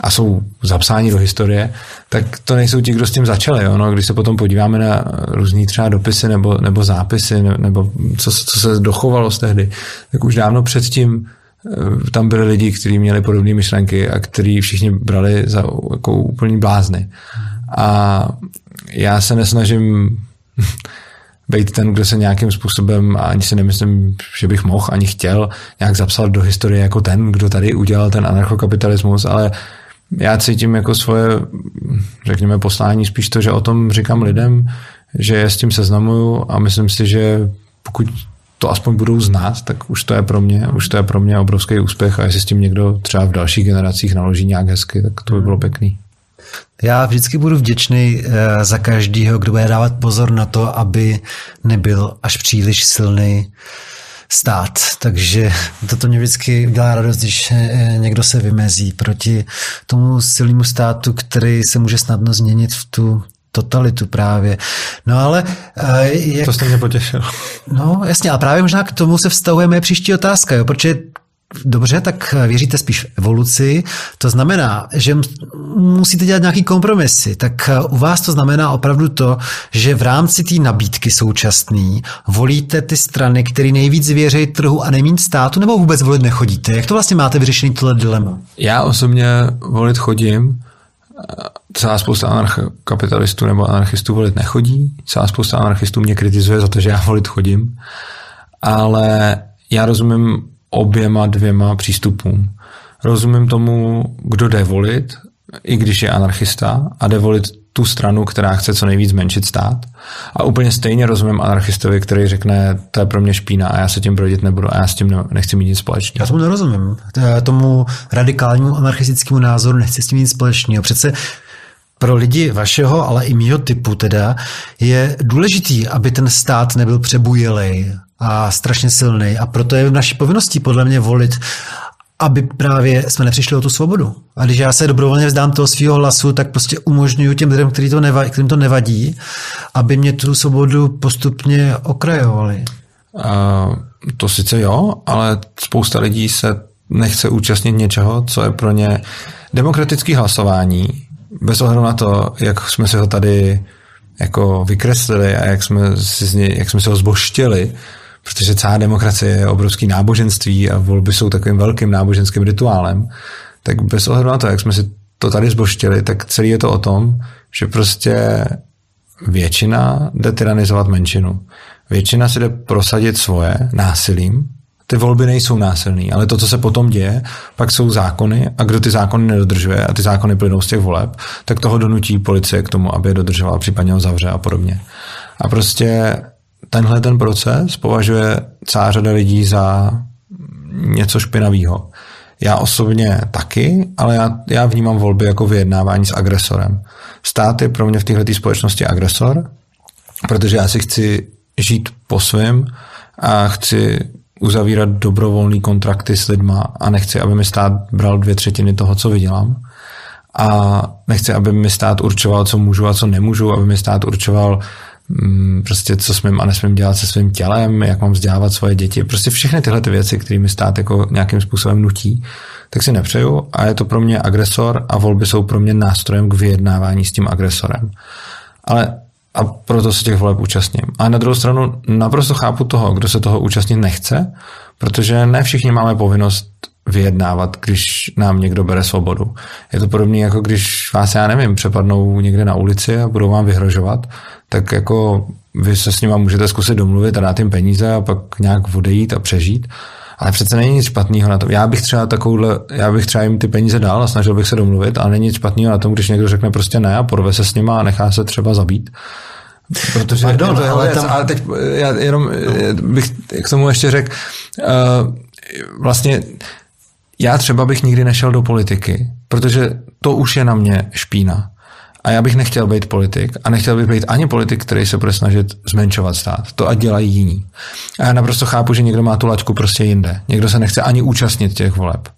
a jsou zapsáni do historie, tak to nejsou ti, kdo s tím začali. Jo? No, když se potom podíváme na různý třeba dopisy nebo, nebo zápisy, nebo co, co se dochovalo z tehdy, tak už dávno předtím eh, tam byli lidi, kteří měli podobné myšlenky a kteří všichni brali za jako úplný blázny. A já se nesnažím být ten, kdo se nějakým způsobem, a ani si nemyslím, že bych mohl, ani chtěl nějak zapsat do historie jako ten, kdo tady udělal ten anarchokapitalismus, ale já cítím jako svoje, řekněme, poslání spíš to, že o tom říkám lidem, že je s tím seznamuju a myslím si, že pokud to aspoň budou znát, tak už to je pro mě, už to je pro mě obrovský úspěch a jestli s tím někdo třeba v dalších generacích naloží nějak hezky, tak to by bylo pěkný. Já vždycky budu vděčný eh, za každýho, kdo bude dávat pozor na to, aby nebyl až příliš silný stát. Takže toto mě vždycky dělá radost, když eh, někdo se vymezí proti tomu silnému státu, který se může snadno změnit v tu totalitu právě. No ale... Uh, jak... To jste mě potěšil. No jasně, a právě možná k tomu se vztahuje moje příští otázka, jo, protože Dobře, tak věříte spíš v evoluci. To znamená, že musíte dělat nějaký kompromisy. Tak u vás to znamená opravdu to, že v rámci té nabídky současné volíte ty strany, které nejvíc věří trhu a nejméně státu, nebo vůbec volit nechodíte? Jak to vlastně máte vyřešený tohle dilema? Já osobně volit chodím. Celá spousta anarchokapitalistů nebo anarchistů volit nechodí. Celá spousta anarchistů mě kritizuje za to, že já volit chodím. Ale já rozumím oběma dvěma přístupům. Rozumím tomu, kdo jde volit, i když je anarchista a jde volit tu stranu, která chce co nejvíc zmenšit stát. A úplně stejně rozumím anarchistovi, který řekne, to je pro mě špína a já se tím brodit nebudu a já s tím nechci mít nic společného. Já tomu nerozumím. Tomu radikálnímu anarchistickému názoru nechci s tím nic společného. Přece pro lidi vašeho, ale i mýho typu teda, je důležitý, aby ten stát nebyl přebujelej a strašně silný. A proto je naší povinností podle mě volit aby právě jsme nepřišli o tu svobodu. A když já se dobrovolně vzdám toho svého hlasu, tak prostě umožňuji těm lidem, který to nevadí, kterým to nevadí, aby mě tu svobodu postupně okrajovali. Uh, to sice jo, ale spousta lidí se nechce účastnit něčeho, co je pro ně demokratické hlasování, bez ohledu na to, jak jsme si ho tady jako vykreslili a jak jsme si, jak jsme si ho zboštili, protože celá demokracie je obrovský náboženství a volby jsou takovým velkým náboženským rituálem, tak bez ohledu na to, jak jsme si to tady zboštili, tak celý je to o tom, že prostě většina jde tyranizovat menšinu. Většina si jde prosadit svoje násilím. Ty volby nejsou násilný, ale to, co se potom děje, pak jsou zákony a kdo ty zákony nedodržuje a ty zákony plynou z těch voleb, tak toho donutí policie k tomu, aby je dodržovala, případně ho zavře a podobně. A prostě tenhle ten proces považuje celá řada lidí za něco špinavého. Já osobně taky, ale já, já vnímám volby jako vyjednávání s agresorem. Stát je pro mě v této společnosti agresor, protože já si chci žít po svém a chci uzavírat dobrovolný kontrakty s lidma a nechci, aby mi stát bral dvě třetiny toho, co vydělám. A nechci, aby mi stát určoval, co můžu a co nemůžu, aby mi stát určoval, prostě co smím a nesmím dělat se svým tělem, jak mám vzdělávat svoje děti. Prostě všechny tyhle ty věci, které mi stát jako nějakým způsobem nutí, tak si nepřeju a je to pro mě agresor a volby jsou pro mě nástrojem k vyjednávání s tím agresorem. Ale a proto se těch voleb účastním. A na druhou stranu naprosto chápu toho, kdo se toho účastnit nechce, protože ne všichni máme povinnost vyjednávat, když nám někdo bere svobodu. Je to podobné, jako když vás, já nevím, přepadnou někde na ulici a budou vám vyhrožovat, tak jako vy se s nima můžete zkusit domluvit a dát jim peníze a pak nějak odejít a přežít. Ale přece není nic špatného na tom. Já bych třeba takovouhle, já bych třeba jim ty peníze dal a snažil bych se domluvit, ale není nic špatného na tom, když někdo řekne prostě ne a porve se s nima a nechá se třeba zabít. Protože Pardon, to ale, tam... ale teď já jenom no. bych k tomu ještě řekl, uh, vlastně já třeba bych nikdy nešel do politiky, protože to už je na mě špína. A já bych nechtěl být politik a nechtěl bych být ani politik, který se bude snažit zmenšovat stát. To ať dělají jiní. A já naprosto chápu, že někdo má tu laťku prostě jinde. Někdo se nechce ani účastnit těch voleb.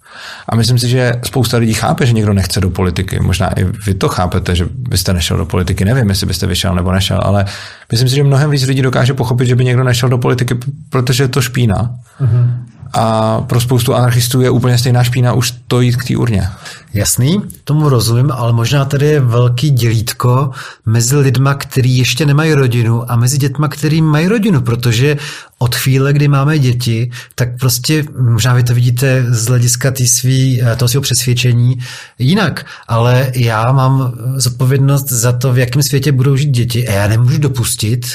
A myslím si, že spousta lidí chápe, že někdo nechce do politiky. Možná i vy to chápete, že byste nešel do politiky. Nevím, jestli byste vyšel nebo nešel, ale myslím si, že mnohem víc lidí dokáže pochopit, že by někdo nešel do politiky, protože je to špína. Mm-hmm. A pro spoustu anarchistů je úplně stejná špína už to jít k té urně. Jasný, tomu rozumím, ale možná tady je velký dělítko mezi lidma, kteří ještě nemají rodinu a mezi dětma, kteří mají rodinu, protože od chvíle, kdy máme děti, tak prostě možná vy to vidíte z hlediska tý svý, eh, toho svého přesvědčení jinak, ale já mám zodpovědnost za to, v jakém světě budou žít děti a já nemůžu dopustit,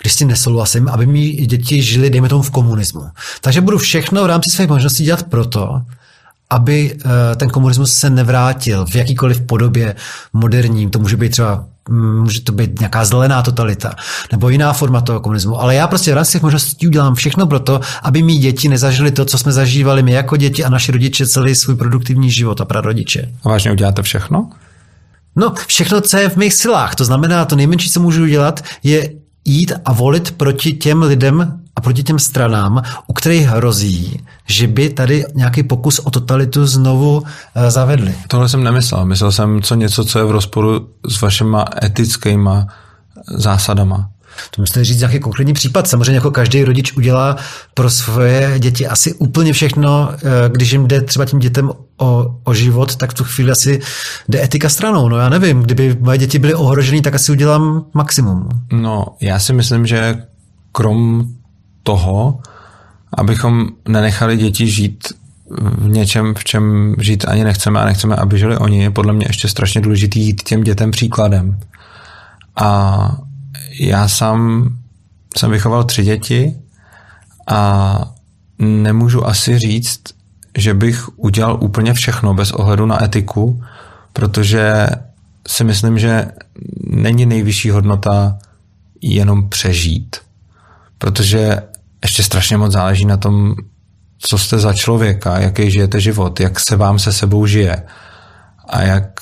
když s tím nesouhlasím, aby mi děti žili, dejme tomu, v komunismu. Takže budu všechno v rámci svých možností dělat proto, aby eh, ten komunismus se nevrátil v jakýkoliv podobě moderním. To může být třeba mm, může to být nějaká zelená totalita nebo jiná forma toho komunismu. Ale já prostě v rámci těch možností udělám všechno pro to, aby mý děti nezažili to, co jsme zažívali my jako děti a naši rodiče celý svůj produktivní život a prarodiče. A vážně uděláte všechno? No, všechno, co je v mých silách. To znamená, to nejmenší, co můžu udělat, je jít a volit proti těm lidem a proti těm stranám, u kterých hrozí, že by tady nějaký pokus o totalitu znovu eh, zavedli. Tohle jsem nemyslel. Myslel jsem co něco, co je v rozporu s vašima etickýma zásadama. To musíte říct nějaký konkrétní případ. Samozřejmě jako každý rodič udělá pro svoje děti asi úplně všechno, eh, když jim jde třeba tím dětem o, o život, tak v tu chvíli asi jde etika stranou. No já nevím, kdyby moje děti byly ohrožené, tak asi udělám maximum. No, já si myslím, že krom toho, abychom nenechali děti žít v něčem, v čem žít ani nechceme a nechceme, aby žili oni, je podle mě ještě strašně důležitý jít těm dětem příkladem. A já sám jsem vychoval tři děti a nemůžu asi říct, že bych udělal úplně všechno bez ohledu na etiku, protože si myslím, že není nejvyšší hodnota jenom přežít. Protože ještě strašně moc záleží na tom, co jste za člověka, jaký žijete život, jak se vám se sebou žije a jak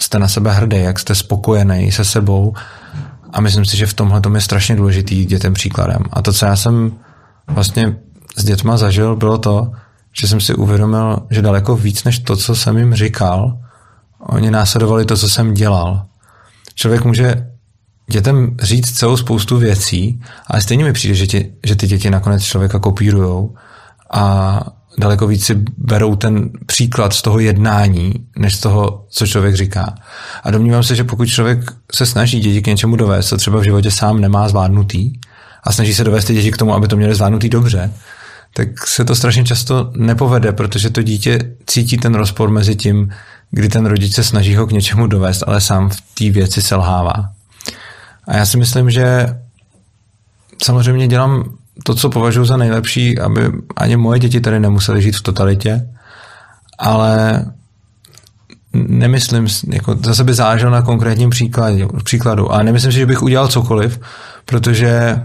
jste na sebe hrdý, jak jste spokojený se sebou a myslím si, že v tomhle je strašně důležitý dětem příkladem. A to, co já jsem vlastně s dětma zažil, bylo to, že jsem si uvědomil, že daleko víc než to, co jsem jim říkal, oni následovali to, co jsem dělal. Člověk může dětem říct celou spoustu věcí, ale stejně mi přijde, že, tě, že ty děti nakonec člověka kopírujou a daleko víc si berou ten příklad z toho jednání, než z toho, co člověk říká. A domnívám se, že pokud člověk se snaží děti k něčemu dovést, co třeba v životě sám nemá zvládnutý, a snaží se dovést ty děti k tomu, aby to měli zvládnutý dobře, tak se to strašně často nepovede, protože to dítě cítí ten rozpor mezi tím, kdy ten rodič se snaží ho k něčemu dovést, ale sám v té věci selhává. A já si myslím, že samozřejmě dělám to, co považuji za nejlepší, aby ani moje děti tady nemusely žít v totalitě, ale nemyslím, jako zase by záleželo na konkrétním příkladu, příkladu. A nemyslím si, že bych udělal cokoliv, protože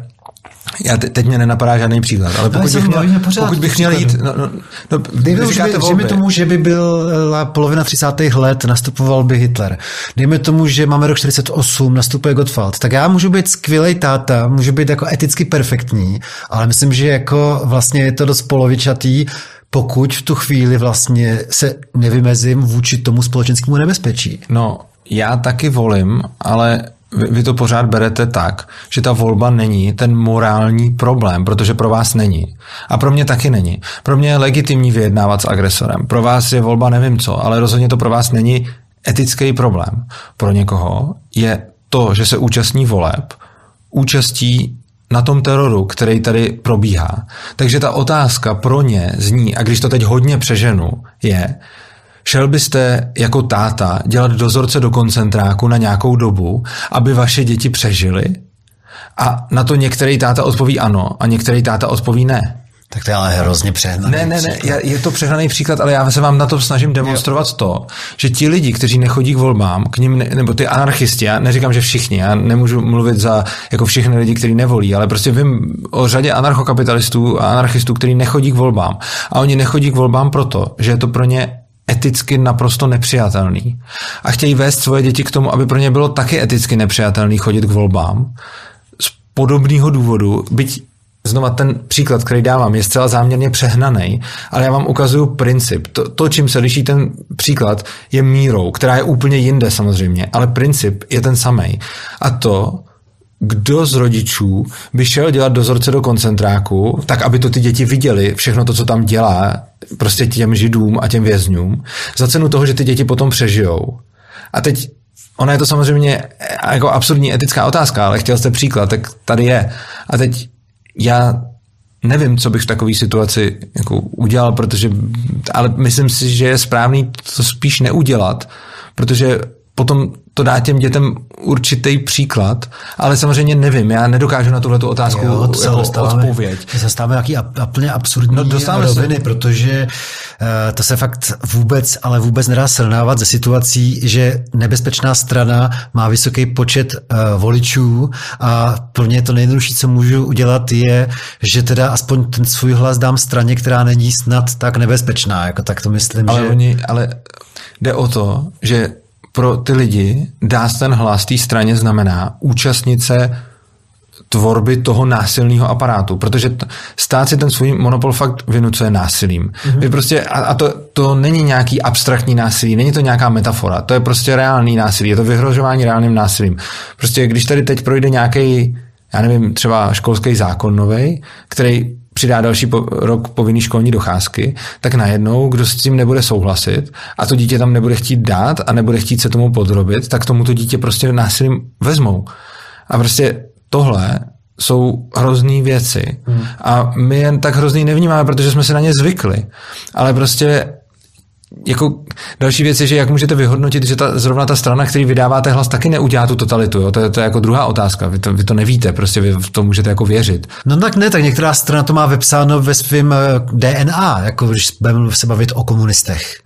Já te, teď mě nenapadá žádný příklad, ale pokud bych měl, pokud bych měl jít... No, no, no, Dejme tomu, že, by, mi tomu, že by byla polovina 30. let, nastupoval by Hitler. Dejme tomu, že máme rok 48, nastupuje Gottwald. Tak já můžu být skvělý táta, můžu být jako eticky perfektní, ale myslím, že jako vlastně je to dost polovičatý, pokud v tu chvíli vlastně se nevymezím vůči tomu společenskému nebezpečí. No, já taky volím, ale vy, vy to pořád berete tak, že ta volba není ten morální problém, protože pro vás není. A pro mě taky není. Pro mě je legitimní vyjednávat s agresorem. Pro vás je volba nevím co, ale rozhodně to pro vás není etický problém. Pro někoho je to, že se účastní voleb, účastí na tom teroru, který tady probíhá. Takže ta otázka pro ně zní, a když to teď hodně přeženu, je, Šel byste jako táta dělat dozorce do koncentráku na nějakou dobu, aby vaše děti přežily? A na to některý táta odpoví ano a některý táta odpoví ne. Tak to je ale hrozně přehnaný Ne, ne, ne, je to přehnaný příklad, ale já se vám na to snažím demonstrovat jo. to, že ti lidi, kteří nechodí k volbám, k ním, ne, nebo ty anarchisti, já neříkám, že všichni, já nemůžu mluvit za jako všechny lidi, kteří nevolí, ale prostě vím o řadě anarchokapitalistů a anarchistů, kteří nechodí k volbám. A oni nechodí k volbám proto, že je to pro ně eticky naprosto nepřijatelný. A chtějí vést svoje děti k tomu, aby pro ně bylo taky eticky nepřijatelný chodit k volbám. Z podobného důvodu, byť znova ten příklad, který dávám, je zcela záměrně přehnaný, ale já vám ukazuju princip. To, to, čím se liší ten příklad, je mírou, která je úplně jinde samozřejmě, ale princip je ten samý. A to, kdo z rodičů by šel dělat dozorce do koncentráku, tak aby to ty děti viděli, všechno to, co tam dělá, prostě těm židům a těm vězňům, za cenu toho, že ty děti potom přežijou. A teď Ona je to samozřejmě jako absurdní etická otázka, ale chtěl jste příklad, tak tady je. A teď já nevím, co bych v takové situaci jako udělal, protože, ale myslím si, že je správný to spíš neudělat, protože potom to dá těm dětem určitý příklad, ale samozřejmě nevím, já nedokážu na tuhle otázku jo, to jako odpověď. Se dostáváme nějaký úplně absurdní no, roviny, se. protože uh, to se fakt vůbec, ale vůbec nedá srovnávat ze situací, že nebezpečná strana má vysoký počet uh, voličů a pro mě to nejjednodušší, co můžu udělat, je, že teda aspoň ten svůj hlas dám straně, která není snad tak nebezpečná, jako tak to myslím, ale že... Oni, ale jde o to, že pro ty lidi dá ten hlas té straně znamená účastnit se tvorby toho násilného aparátu, protože t- stát si ten svůj monopol fakt vynucuje násilím. Mm-hmm. Vy prostě, a, a to, to není nějaký abstraktní násilí, není to nějaká metafora, to je prostě reálný násilí, je to vyhrožování reálným násilím. Prostě když tady teď projde nějaký, já nevím, třeba školský zákon nový, který přidá další po, rok povinný školní docházky, tak najednou, kdo s tím nebude souhlasit a to dítě tam nebude chtít dát a nebude chtít se tomu podrobit, tak tomu to dítě prostě násilím vezmou. A prostě tohle jsou hrozný věci. Hmm. A my jen tak hrozný nevnímáme, protože jsme se na ně zvykli. Ale prostě jako další věc je, že jak můžete vyhodnotit, že ta, zrovna ta strana, který vydáváte hlas, taky neudělá tu totalitu. Jo? To, je, to je jako druhá otázka. Vy to, vy to nevíte, prostě vy v to můžete jako věřit. No tak ne, tak některá strana to má vepsáno ve svém eh, DNA, jako když budeme se bavit o komunistech.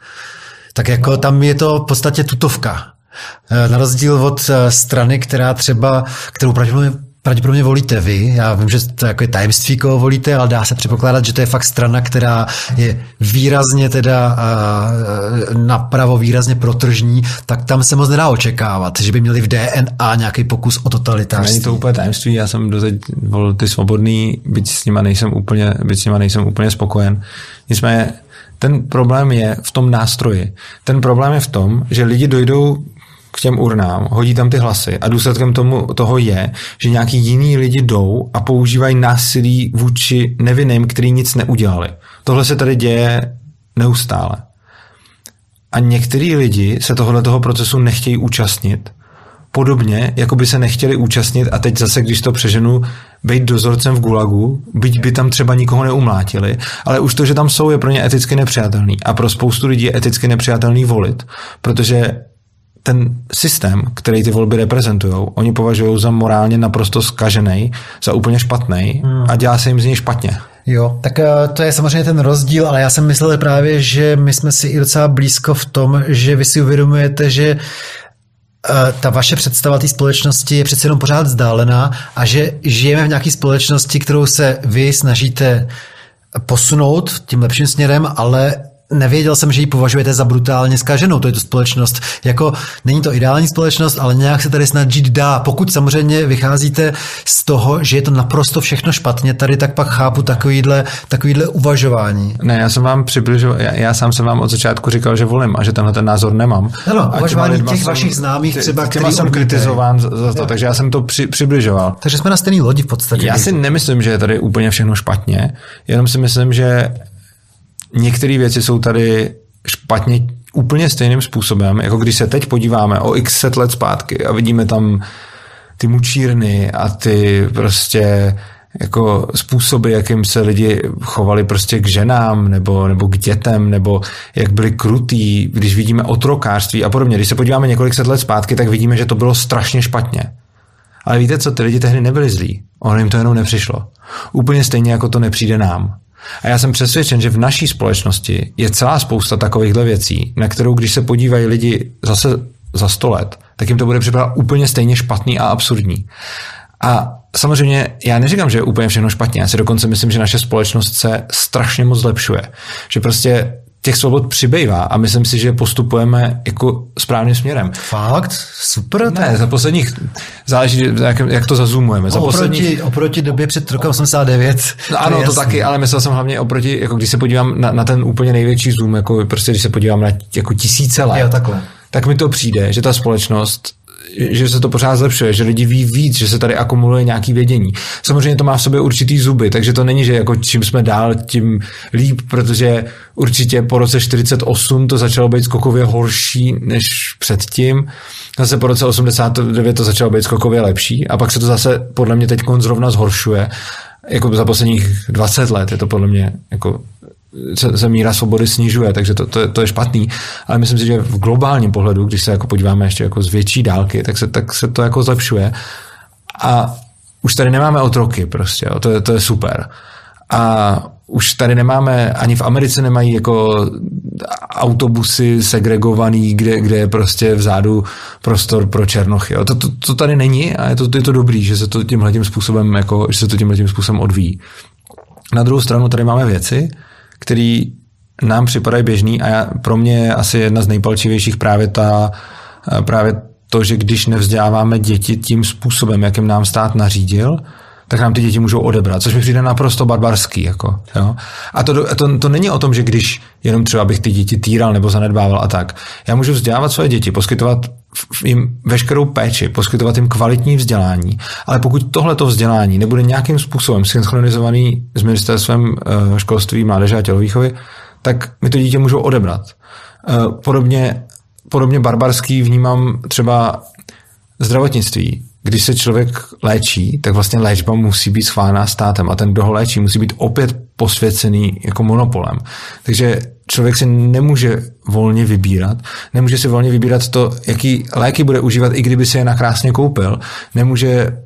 Tak jako no. tam je to v podstatě tutovka. Eh, na rozdíl od eh, strany, která třeba, kterou pravděpodobně pravděpodobně volíte vy. Já vím, že to jako je tajemství, koho volíte, ale dá se předpokládat, že to je fakt strana, která je výrazně teda napravo, výrazně protržní, tak tam se moc nedá očekávat, že by měli v DNA nějaký pokus o totalitářství. Není to úplně tajemství, já jsem doteď volil ty svobodný, byť s nima nejsem úplně, byť s nima nejsem úplně spokojen. Nicméně ten problém je v tom nástroji. Ten problém je v tom, že lidi dojdou k těm urnám, hodí tam ty hlasy a důsledkem tomu, toho je, že nějaký jiný lidi jdou a používají násilí vůči nevinným, který nic neudělali. Tohle se tady děje neustále. A některý lidi se tohle toho procesu nechtějí účastnit. Podobně, jako by se nechtěli účastnit a teď zase, když to přeženu, být dozorcem v Gulagu, byť by tam třeba nikoho neumlátili, ale už to, že tam jsou, je pro ně eticky nepřijatelný. A pro spoustu lidí je eticky nepřijatelný volit, protože ten systém, který ty volby reprezentují, oni považují za morálně naprosto skažený, za úplně špatný hmm. a dělá se jim z něj špatně. Jo, tak eh, to je samozřejmě ten rozdíl, ale já jsem myslel právě, že my jsme si i docela blízko v tom, že vy si uvědomujete, že eh, ta vaše představa té společnosti je přece jenom pořád vzdálená a že žijeme v nějaké společnosti, kterou se vy snažíte posunout tím lepším směrem, ale nevěděl jsem, že ji považujete za brutálně zkaženou. To je to společnost. Jako není to ideální společnost, ale nějak se tady snad žít dá. Pokud samozřejmě vycházíte z toho, že je to naprosto všechno špatně, tady tak pak chápu takovýhle, takovýhle uvažování. Ne, já jsem vám přibližoval, já, já, sám jsem vám od začátku říkal, že volím a že tenhle ten názor nemám. Ano, uvažování těch jsem, vašich známých třeba, který jsem kritizován za, za to, takže já jsem to při, přibližoval. Takže jsme na stejné lodi v podstatě. Já si nemyslím, že je tady úplně všechno špatně, jenom si myslím, že některé věci jsou tady špatně úplně stejným způsobem, jako když se teď podíváme o x set let zpátky a vidíme tam ty mučírny a ty prostě jako způsoby, jakým se lidi chovali prostě k ženám nebo, nebo k dětem, nebo jak byli krutý, když vidíme otrokářství a podobně. Když se podíváme několik set let zpátky, tak vidíme, že to bylo strašně špatně. Ale víte co, ty lidi tehdy nebyli zlí. Ono jim to jenom nepřišlo. Úplně stejně, jako to nepřijde nám. A já jsem přesvědčen, že v naší společnosti je celá spousta takovýchhle věcí, na kterou, když se podívají lidi zase za sto let, tak jim to bude připadat úplně stejně špatný a absurdní. A samozřejmě já neříkám, že je úplně všechno špatně. Já si dokonce myslím, že naše společnost se strašně moc zlepšuje. Že prostě těch svobod přibývá a myslím si, že postupujeme jako správným směrem. Fakt? Super. Ne, za posledních, záleží, jak, jak to zazumujeme. No, za oproti, posledních, oproti době před rokem 89. No, ano, to, to taky, ale myslel jsem hlavně oproti, jako když se podívám na, na ten úplně největší zoom, jako prostě když se podívám na jako tisíce let, jo, takhle. tak mi to přijde, že ta společnost že se to pořád zlepšuje, že lidi ví víc, že se tady akumuluje nějaký vědění. Samozřejmě to má v sobě určitý zuby, takže to není, že jako čím jsme dál, tím líp, protože určitě po roce 48 to začalo být skokově horší než předtím. Zase po roce 89 to začalo být skokově lepší a pak se to zase podle mě teď zrovna zhoršuje. Jako za posledních 20 let je to podle mě jako se, se míra svobody snižuje, takže to, to, je, to je špatný. Ale myslím si, že v globálním pohledu, když se jako podíváme ještě jako z větší dálky, tak se, tak se to jako zlepšuje. A už tady nemáme otroky prostě, jo, to, je, to je super. A už tady nemáme, ani v Americe nemají jako autobusy segregovaný, kde, kde je prostě vzadu prostor pro černochy. To, to, to, tady není a je to, je to dobrý, že se to tímhle tím způsobem, jako, že se to tímhle tím způsobem odvíjí. Na druhou stranu tady máme věci, který nám připadají běžný a já, pro mě je asi jedna z nejpalčivějších právě ta, právě to, že když nevzděláváme děti tím způsobem, jakým nám stát nařídil, tak nám ty děti můžou odebrat, což mi přijde naprosto barbarský. Jako, jo? A to, to, to není o tom, že když jenom třeba bych ty děti týral nebo zanedbával a tak. Já můžu vzdělávat své děti, poskytovat jim veškerou péči, poskytovat jim kvalitní vzdělání, ale pokud tohleto vzdělání nebude nějakým způsobem synchronizovaný s ministerstvem eh, školství, mládeže a tělovýchovy, tak mi to dítě můžou odebrat. Eh, podobně, podobně barbarský vnímám třeba zdravotnictví. Když se člověk léčí, tak vlastně léčba musí být schválená státem a ten, kdo ho léčí, musí být opět posvěcený jako monopolem. Takže člověk si nemůže volně vybírat. Nemůže si volně vybírat to, jaký léky bude užívat, i kdyby si je nakrásně koupil. Nemůže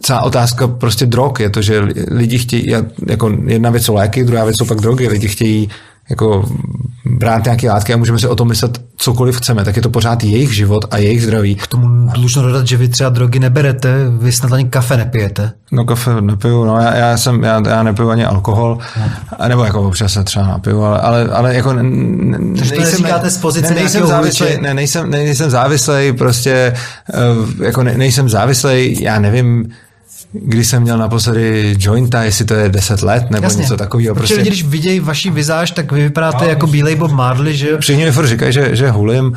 celá otázka prostě drog je to, že lidi chtějí, jako jedna věc jsou léky, druhá věc jsou pak drogy. Lidi chtějí jako brát nějaké látky a můžeme si o tom myslet cokoliv chceme, tak je to pořád jejich život a jejich zdraví. K tomu dlužno dodat, že vy třeba drogy neberete, vy snad ani kafe nepijete. No kafe nepiju, no já, já jsem, já, já nepiju ani alkohol, no. nebo jako občas se třeba napiju, ale, ale, ale jako ne, nejsem, ne, z pozice ne, nejsem závislý, ne, nejsem, nejsem závislý, prostě eh, jako ne, nejsem závislý, já nevím, kdy jsem měl naposledy jointa, jestli to je 10 let nebo Jasně. něco takového. Prostě lidi, když vidějí vaší vizáž, tak vy vypadáte no, jako bílej Bob Marley, že jo? Všichni mi furt říkají, že, že hulím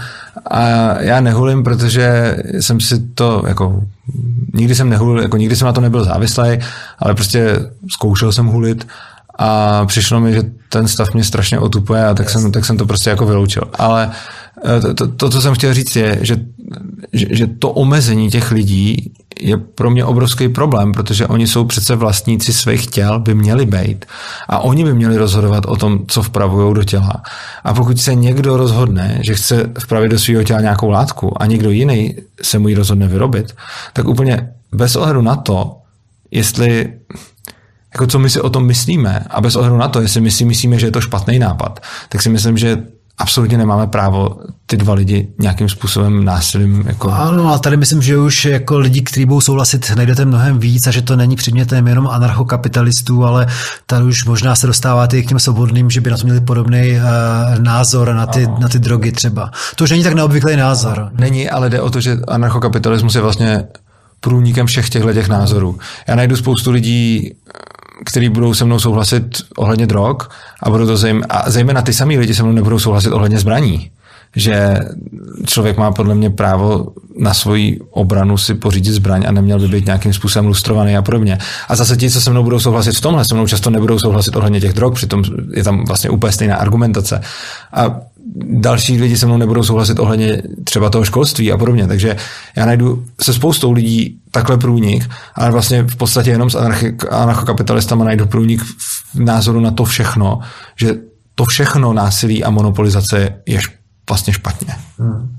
a já nehulím, protože jsem si to jako nikdy jsem nehulil, jako nikdy jsem na to nebyl závislý, ale prostě zkoušel jsem hulit a přišlo mi, že ten stav mě strašně otupuje a tak jsem, tak jsem to prostě jako vyloučil. Ale eh, to, to, to, co jsem chtěl říct, je, že, že, že to omezení těch lidí je pro mě obrovský problém, protože oni jsou přece vlastníci svých těl, by měli být a oni by měli rozhodovat o tom, co vpravují do těla. A pokud se někdo rozhodne, že chce vpravit do svého těla nějakou látku a někdo jiný se mu ji rozhodne vyrobit, tak úplně bez ohledu na to, jestli jako co my si o tom myslíme a bez ohledu na to, jestli my si myslíme, že je to špatný nápad, tak si myslím, že absolutně nemáme právo ty dva lidi nějakým způsobem násilím. Jako... Ano, ale tady myslím, že už jako lidi, kteří budou souhlasit, najdete mnohem víc a že to není předmětem jenom anarchokapitalistů, ale tady už možná se dostáváte k těm svobodným, že by na to měli podobný uh, názor na ty, na ty drogy třeba. To už není tak neobvyklý názor. Není, ale jde o to, že anarchokapitalismus je vlastně průnikem všech těchto těch názorů. Já najdu spoustu lidí, kteří budou se mnou souhlasit ohledně drog a budou to zejm, a zejména ty samý lidi se mnou nebudou souhlasit ohledně zbraní. Že člověk má podle mě právo na svoji obranu si pořídit zbraň a neměl by být nějakým způsobem lustrovaný a podobně. A zase ti, co se mnou budou souhlasit v tomhle, se mnou často nebudou souhlasit ohledně těch drog, přitom je tam vlastně úplně stejná argumentace. A další lidi se mnou nebudou souhlasit ohledně třeba toho školství a podobně. Takže já najdu se spoustou lidí takhle průnik, ale vlastně v podstatě jenom s anarchokapitalistama najdu průnik v názoru na to všechno, že to všechno násilí a monopolizace je vlastně špatně. Hmm.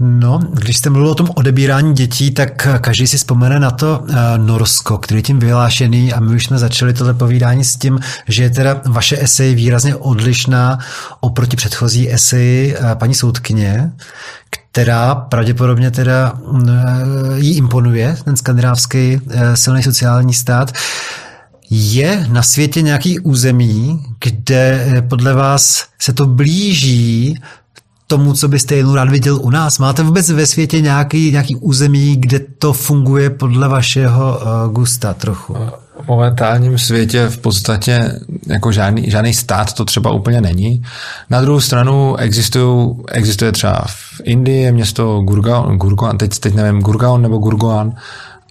No, když jste mluvil o tom odebírání dětí, tak každý si vzpomene na to uh, Norsko, který je tím vyhlášený a my už jsme začali tohle povídání s tím, že je teda vaše esej výrazně odlišná oproti předchozí eseji uh, paní soudkyně, která pravděpodobně teda uh, jí imponuje, ten skandinávský silný sociální stát. Je na světě nějaký území, kde podle vás se to blíží tomu, co byste jednou rád viděl u nás? Máte vůbec ve světě nějaký, nějaký území, kde to funguje podle vašeho uh, gusta trochu? V momentálním světě v podstatě jako žádný, žádný stát to třeba úplně není. Na druhou stranu existují, existuje třeba v Indii město Gurgaon, Gurgaon teď, teď nevím, Gurgaon nebo Gurgaon,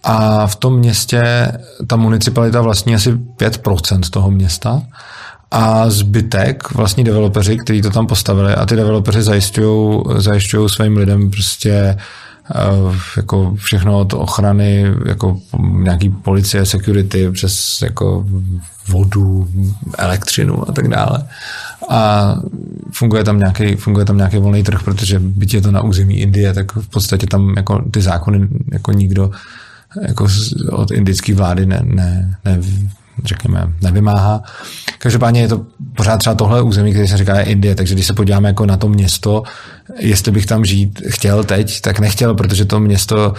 a v tom městě ta municipalita vlastní asi 5% toho města a zbytek vlastní developeři, kteří to tam postavili a ty developeři zajišťují svým lidem prostě eh, jako všechno od ochrany, jako nějaký policie, security, přes jako vodu, elektřinu a tak dále. A funguje tam nějaký, funguje tam nějaký volný trh, protože byť je to na území Indie, tak v podstatě tam jako ty zákony jako nikdo jako od indické vlády ne, ne, ne, řekněme, nevymáhá. Každopádně je to pořád třeba tohle území, které se říká Indie, takže když se podíváme jako na to město, jestli bych tam žít chtěl teď, tak nechtěl, protože to město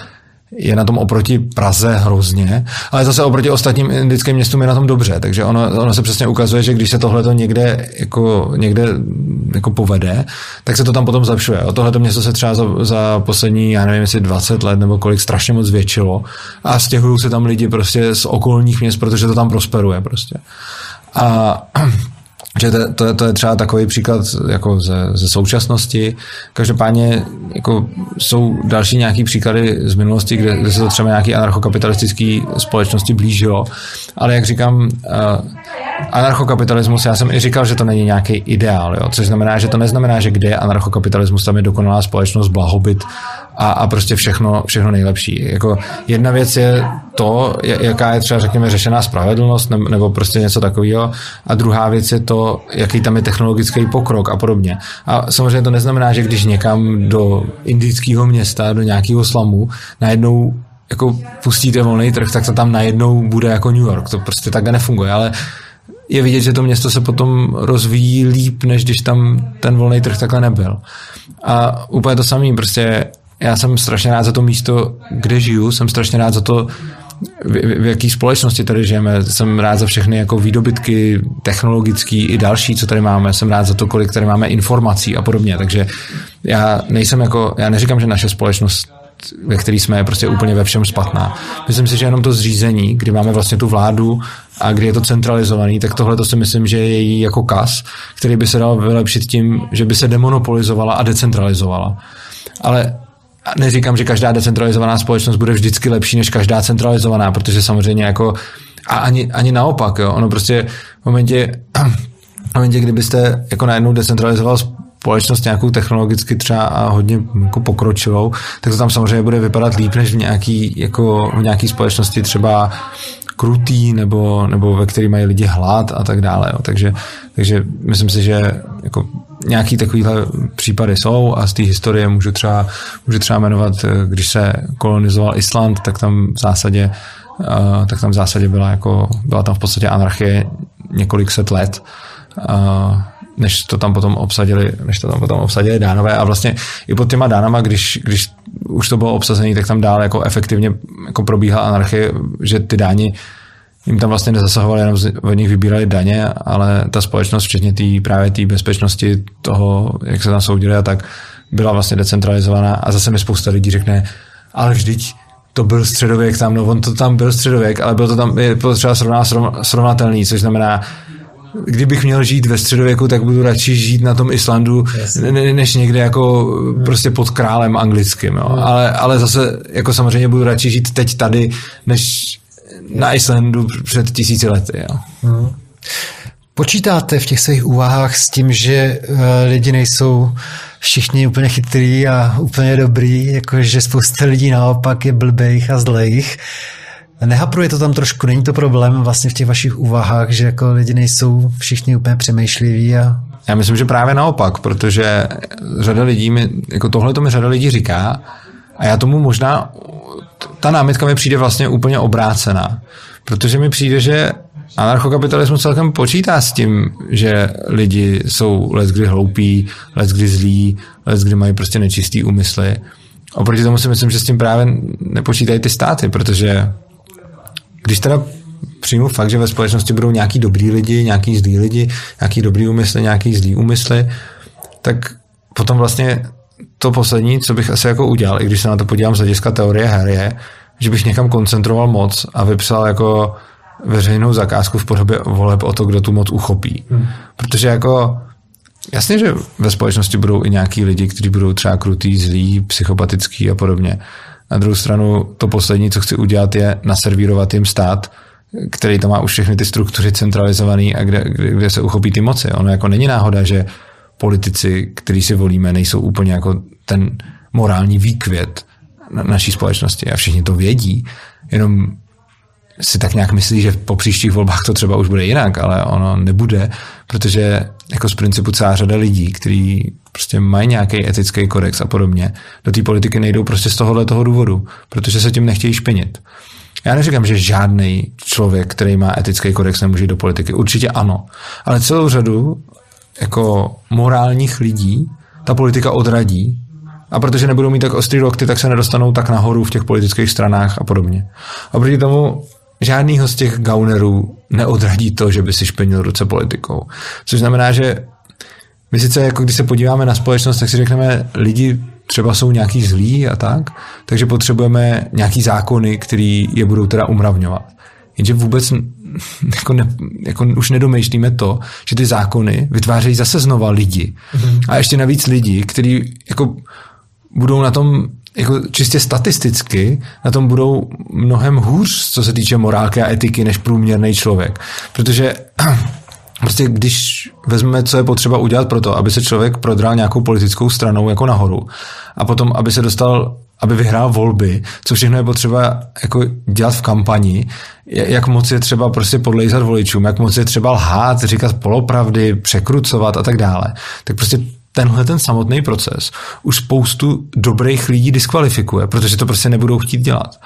je na tom oproti Praze hrozně, ale zase oproti ostatním indickým městům je na tom dobře, takže ono, ono se přesně ukazuje, že když se tohle někde, jako, někde jako povede, tak se to tam potom zlepšuje. O tohleto město se třeba za, za poslední, já nevím, jestli 20 let nebo kolik strašně moc zvětšilo a stěhují se tam lidi prostě z okolních měst, protože to tam prosperuje prostě. A že to, to, to je třeba takový příklad jako ze, ze současnosti. Každopádně jako jsou další nějaký příklady z minulosti, kde, kde se to třeba nějaký anarchokapitalistický společnosti blížilo. Ale jak říkám, uh, anarchokapitalismus, já jsem i říkal, že to není nějaký ideál, jo? což znamená, že to neznamená, že kde je anarchokapitalismus, tam je dokonalá společnost, blahobyt a, a prostě všechno, všechno nejlepší. Jako jedna věc je to, jaká je třeba, řekněme, řešená spravedlnost nebo prostě něco takového a druhá věc je to, jaký tam je technologický pokrok a podobně. A samozřejmě to neznamená, že když někam do indického města, do nějakého slamu, najednou jako pustíte volný trh, tak to tam najednou bude jako New York. To prostě takhle nefunguje, ale je vidět, že to město se potom rozvíjí líp, než když tam ten volný trh takhle nebyl. A úplně to samé, prostě já jsem strašně rád za to místo, kde žiju, jsem strašně rád za to, v, v jaký společnosti tady žijeme. Jsem rád za všechny jako výdobytky technologický i další, co tady máme. Jsem rád za to, kolik tady máme informací a podobně. Takže já nejsem jako, já neříkám, že naše společnost ve který jsme, je prostě úplně ve všem špatná. Myslím si, že jenom to zřízení, kdy máme vlastně tu vládu a kdy je to centralizovaný, tak tohle to si myslím, že je její jako kas, který by se dal vylepšit tím, že by se demonopolizovala a decentralizovala. Ale neříkám, že každá decentralizovaná společnost bude vždycky lepší než každá centralizovaná, protože samozřejmě jako a ani, ani naopak, jo. Ono prostě v momentě, v momentě, kdybyste jako najednou decentralizoval společnost nějakou technologicky třeba a hodně jako pokročilou, tak to tam samozřejmě bude vypadat líp než v nějaký, jako v nějaký společnosti třeba krutý nebo, nebo ve který mají lidi hlad a tak dále. Jo. Takže, takže myslím si, že jako nějaký takovýhle případy jsou a z té historie můžu třeba, můžu třeba jmenovat, když se kolonizoval Island, tak tam v zásadě uh, tak tam v zásadě byla jako, byla tam v podstatě anarchie několik set let. Uh, než to tam potom obsadili, než to tam potom obsadili dánové. A vlastně i pod těma dánama, když, když už to bylo obsazené, tak tam dál jako efektivně jako probíhala anarchie, že ty dáni jim tam vlastně nezasahovali, jenom od nich vybírali daně, ale ta společnost, včetně tý, právě té bezpečnosti toho, jak se tam soudili a tak, byla vlastně decentralizovaná. A zase mi spousta lidí řekne, ale vždyť to byl středověk tam, no on to tam byl středověk, ale byl to tam, je to třeba srovná, srovnatelný, což znamená, kdybych měl žít ve středověku, tak budu radši žít na tom Islandu, ne, než někde jako prostě pod králem anglickým, jo. Hmm. Ale, ale zase jako samozřejmě budu radši žít teď tady, než na Islandu před tisíci lety. Jo. Hmm. Počítáte v těch svých úvahách s tím, že uh, lidi nejsou všichni úplně chytrý a úplně dobrý, jakože spousta lidí naopak je blbých a zlejch. Nehapruje to tam trošku, není to problém vlastně v těch vašich úvahách, že jako lidi nejsou všichni úplně přemýšliví a já myslím, že právě naopak, protože řada lidí mi, jako tohle to mi řada lidí říká a já tomu možná, ta námitka mi přijde vlastně úplně obrácená, protože mi přijde, že anarchokapitalismus celkem počítá s tím, že lidi jsou let kdy hloupí, let kdy zlí, let kdy mají prostě nečistý úmysly. Oproti tomu si myslím, že s tím právě nepočítají ty státy, protože když teda přijmu fakt, že ve společnosti budou nějaký dobrý lidi, nějaký zlí lidi, nějaký dobrý úmysly, nějaký zlý úmysly, tak potom vlastně to poslední, co bych asi jako udělal, i když se na to podívám z hlediska teorie her, je, že bych někam koncentroval moc a vypsal jako veřejnou zakázku v podobě voleb o to, kdo tu moc uchopí. Hmm. Protože jako jasně, že ve společnosti budou i nějaký lidi, kteří budou třeba krutý, zlí, psychopatický a podobně. Na druhou stranu to poslední, co chci udělat, je naservírovat jim stát, který tam má už všechny ty struktury centralizované a kde, kde, kde se uchopí ty moci. Ono jako není náhoda, že politici, který si volíme, nejsou úplně jako ten morální výkvět na naší společnosti a všichni to vědí, jenom si tak nějak myslí, že po příštích volbách to třeba už bude jinak, ale ono nebude, protože jako z principu celá řada lidí, kteří prostě mají nějaký etický kodex a podobně, do té politiky nejdou prostě z tohohle toho důvodu, protože se tím nechtějí špinit. Já neříkám, že žádný člověk, který má etický kodex, nemůže do politiky. Určitě ano. Ale celou řadu jako morálních lidí ta politika odradí a protože nebudou mít tak ostrý lokty, tak se nedostanou tak nahoru v těch politických stranách a podobně. A proti tomu žádnýho z těch gaunerů neodradí to, že by si špenil ruce politikou. Což znamená, že my sice, jako když se podíváme na společnost, tak si řekneme, lidi třeba jsou nějaký zlí a tak, takže potřebujeme nějaký zákony, který je budou teda umravňovat. Jenže vůbec jako, ne, jako už nedomýšlíme to, že ty zákony vytvářejí zase znova lidi. Mm-hmm. A ještě navíc lidi, kteří jako budou na tom jako čistě statisticky na tom budou mnohem hůř, co se týče morálky a etiky, než průměrný člověk. Protože prostě když vezmeme, co je potřeba udělat pro to, aby se člověk prodral nějakou politickou stranou jako nahoru a potom, aby se dostal aby vyhrál volby, co všechno je potřeba jako dělat v kampani, jak moc je třeba prostě podlejzat voličům, jak moc je třeba lhát, říkat polopravdy, překrucovat a tak dále. Tak prostě tenhle ten samotný proces už spoustu dobrých lidí diskvalifikuje, protože to prostě nebudou chtít dělat.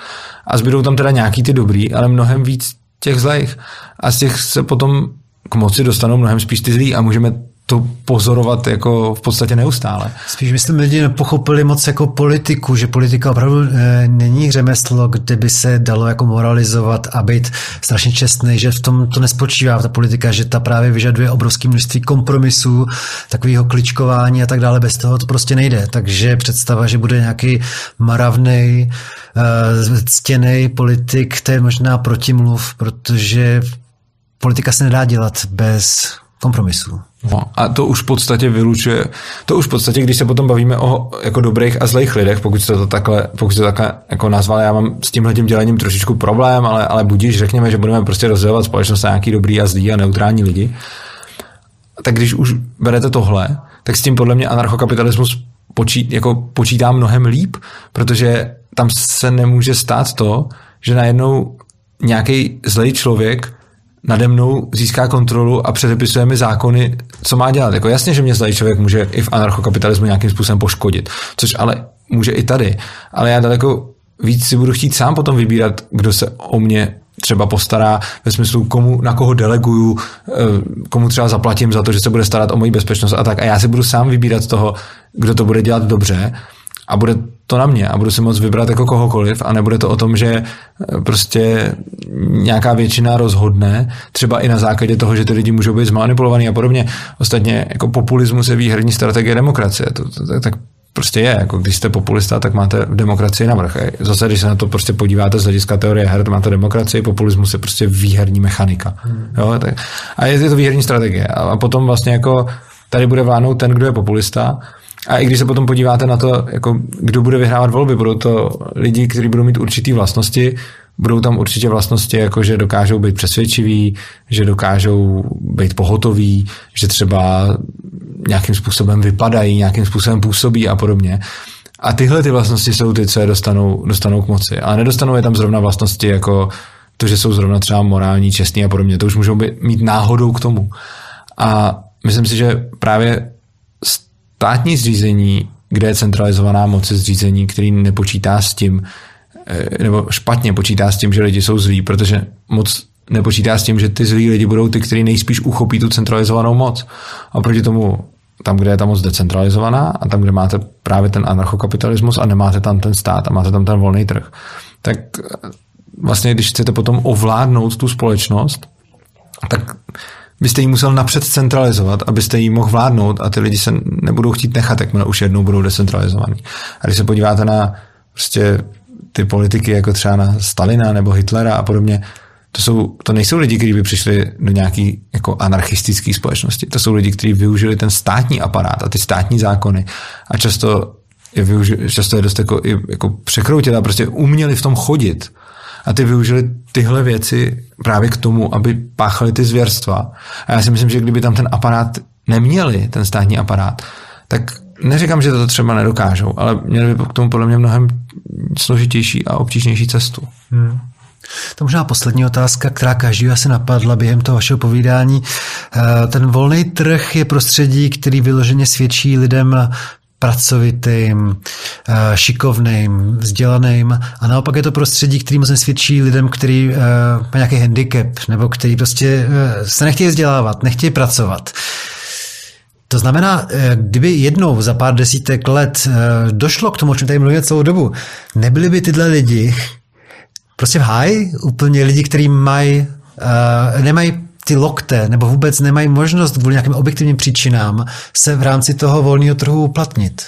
A zbydou tam teda nějaký ty dobrý, ale mnohem víc těch zlejch. A z těch se potom k moci dostanou mnohem spíš ty zlí a můžeme to pozorovat jako v podstatě neustále. Spíš myslím, lidi nepochopili moc jako politiku, že politika opravdu e, není řemeslo, kde by se dalo jako moralizovat a být strašně čestný, že v tom to nespočívá ta politika, že ta právě vyžaduje obrovské množství kompromisů, takového kličkování a tak dále, bez toho to prostě nejde. Takže představa, že bude nějaký maravný, e, ctěný politik, to je možná protimluv, protože politika se nedá dělat bez kompromisů. No, a to už v podstatě vylučuje, to už v podstatě, když se potom bavíme o jako dobrých a zlejch lidech, pokud jste to takhle, pokud to takhle jako nazval, já mám s tímhle tím dělením trošičku problém, ale, ale budíš, řekněme, že budeme prostě rozdělovat společnost na nějaký dobrý a zlý a neutrální lidi. Tak když už berete tohle, tak s tím podle mě anarchokapitalismus počít, jako počítá mnohem líp, protože tam se nemůže stát to, že najednou nějaký zlej člověk nade mnou získá kontrolu a předepisuje mi zákony, co má dělat. Jako jasně, že mě zlej člověk může i v anarchokapitalismu nějakým způsobem poškodit, což ale může i tady. Ale já daleko víc si budu chtít sám potom vybírat, kdo se o mě třeba postará ve smyslu, komu, na koho deleguju, eh, komu třeba zaplatím za to, že se bude starat o moji bezpečnost a tak. A já si budu sám vybírat z toho, kdo to bude dělat dobře a bude to na mě a budu si moct vybrat jako kohokoliv a nebude to o tom, že eh, prostě nějaká většina rozhodne, třeba i na základě toho, že ty lidi můžou být zmanipulovaný a podobně. Ostatně jako populismus je výherní strategie demokracie. To, to, to, tak prostě je. Jako když jste populista, tak máte v demokracii navrh. Zase, když se na to prostě podíváte z hlediska teorie her, máte demokracii, populismus je prostě výherní mechanika. Hmm. Jo, tak, a je to výherní strategie. A potom vlastně jako tady bude vládnout ten, kdo je populista, a i když se potom podíváte na to, jako kdo bude vyhrávat volby, budou to lidi, kteří budou mít určitý vlastnosti, budou tam určitě vlastnosti, jako že dokážou být přesvědčiví, že dokážou být pohotoví, že třeba nějakým způsobem vypadají, nějakým způsobem působí a podobně. A tyhle ty vlastnosti jsou ty, co je dostanou, dostanou k moci. Ale nedostanou je tam zrovna vlastnosti jako to, že jsou zrovna třeba morální, čestní a podobně. To už můžou být, mít náhodou k tomu. A myslím si, že právě státní zřízení, kde je centralizovaná moc zřízení, který nepočítá s tím, eh, nebo špatně počítá s tím, že lidi jsou zlí, protože moc nepočítá s tím, že ty zlí lidi budou ty, kteří nejspíš uchopí tu centralizovanou moc. A proti tomu tam, kde je ta moc decentralizovaná a tam, kde máte právě ten anarchokapitalismus a nemáte tam ten stát a máte tam ten volný trh, tak eh, vlastně, když chcete potom ovládnout tu společnost, tak byste ji musel napřed centralizovat, abyste ji mohl vládnout a ty lidi se nebudou chtít nechat, jakmile už jednou budou decentralizovaní. A když se podíváte na prostě ty politiky, jako třeba na Stalina nebo Hitlera a podobně, to, jsou, to nejsou lidi, kteří by přišli do nějaký jako anarchistické společnosti. To jsou lidi, kteří využili ten státní aparát a ty státní zákony a často je, využi, často je dost jako, jako překroutili a prostě uměli v tom chodit a ty využili tyhle věci právě k tomu, aby páchali ty zvěrstva. A já si myslím, že kdyby tam ten aparát neměli, ten státní aparát, tak neříkám, že to třeba nedokážou, ale měli by k tomu podle mě mnohem složitější a obtížnější cestu. Hmm. To možná poslední otázka, která každý asi napadla během toho vašeho povídání. Eh, ten volný trh je prostředí, který vyloženě svědčí lidem pracovitým, eh, šikovným, vzdělaným a naopak je to prostředí, který moc nesvědčí lidem, který uh, má nějaký handicap nebo který prostě uh, se nechtějí vzdělávat, nechtějí pracovat. To znamená, kdyby jednou za pár desítek let došlo k tomu, o čem tady mluvíme celou dobu, nebyli by tyhle lidi prostě v háji, úplně lidi, kteří mají, nemají ty lokte nebo vůbec nemají možnost kvůli nějakým objektivním příčinám se v rámci toho volného trhu uplatnit.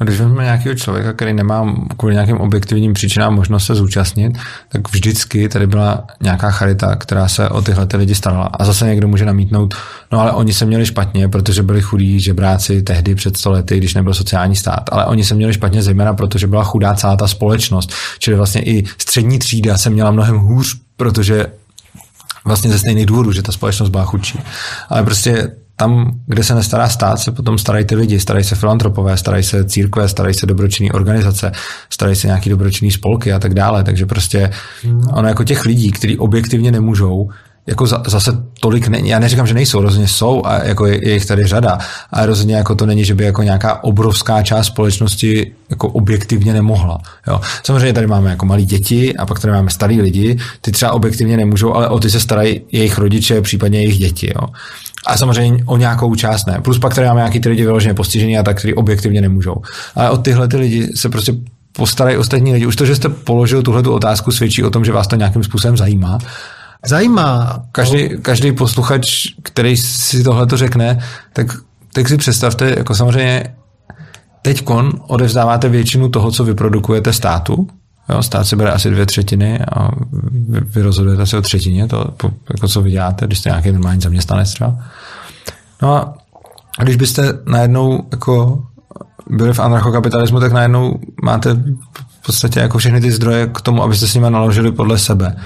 No, když vezmeme nějakého člověka, který nemá kvůli nějakým objektivním příčinám možnost se zúčastnit, tak vždycky tady byla nějaká charita, která se o tyhle ty lidi starala. A zase někdo může namítnout, no ale oni se měli špatně, protože byli chudí žebráci tehdy před stolety, když nebyl sociální stát. Ale oni se měli špatně zejména, protože byla chudá celá ta společnost. Čili vlastně i střední třída se měla mnohem hůř, protože vlastně ze stejných důvodů, že ta společnost byla chudší. Ale prostě tam, kde se nestará stát, se potom starají ty lidi, starají se filantropové, starají se církve, starají se dobročinné organizace, starají se nějaký dobročinný spolky a tak dále. Takže prostě ono jako těch lidí, kteří objektivně nemůžou, jako za, zase tolik není. Já neříkám, že nejsou, rozhodně jsou a jako je, je jich tady řada, ale rozhodně jako to není, že by jako nějaká obrovská část společnosti jako objektivně nemohla. Jo. Samozřejmě tady máme jako malí děti a pak tady máme starý lidi, ty třeba objektivně nemůžou, ale o ty se starají jejich rodiče, případně jejich děti. Jo. A samozřejmě o nějakou část ne. Plus pak tady máme nějaký ty lidi vyloženě postižení a tak, kteří objektivně nemůžou. Ale o tyhle ty lidi se prostě postarají ostatní lidi. Už to, že jste položil tuhle otázku, svědčí o tom, že vás to nějakým způsobem zajímá zajímá. Každý, každý posluchač, který si tohle to řekne, tak teď si představte, jako samozřejmě teď odevzdáváte většinu toho, co vyprodukujete státu, Jo, stát si bere asi dvě třetiny a vy, vy rozhodujete se o třetině, to, jako co vyděláte, když jste nějaký normální zaměstnanec třeba. No a když byste najednou jako byli v anarchokapitalismu, tak najednou máte v podstatě jako všechny ty zdroje k tomu, abyste s nimi naložili podle sebe.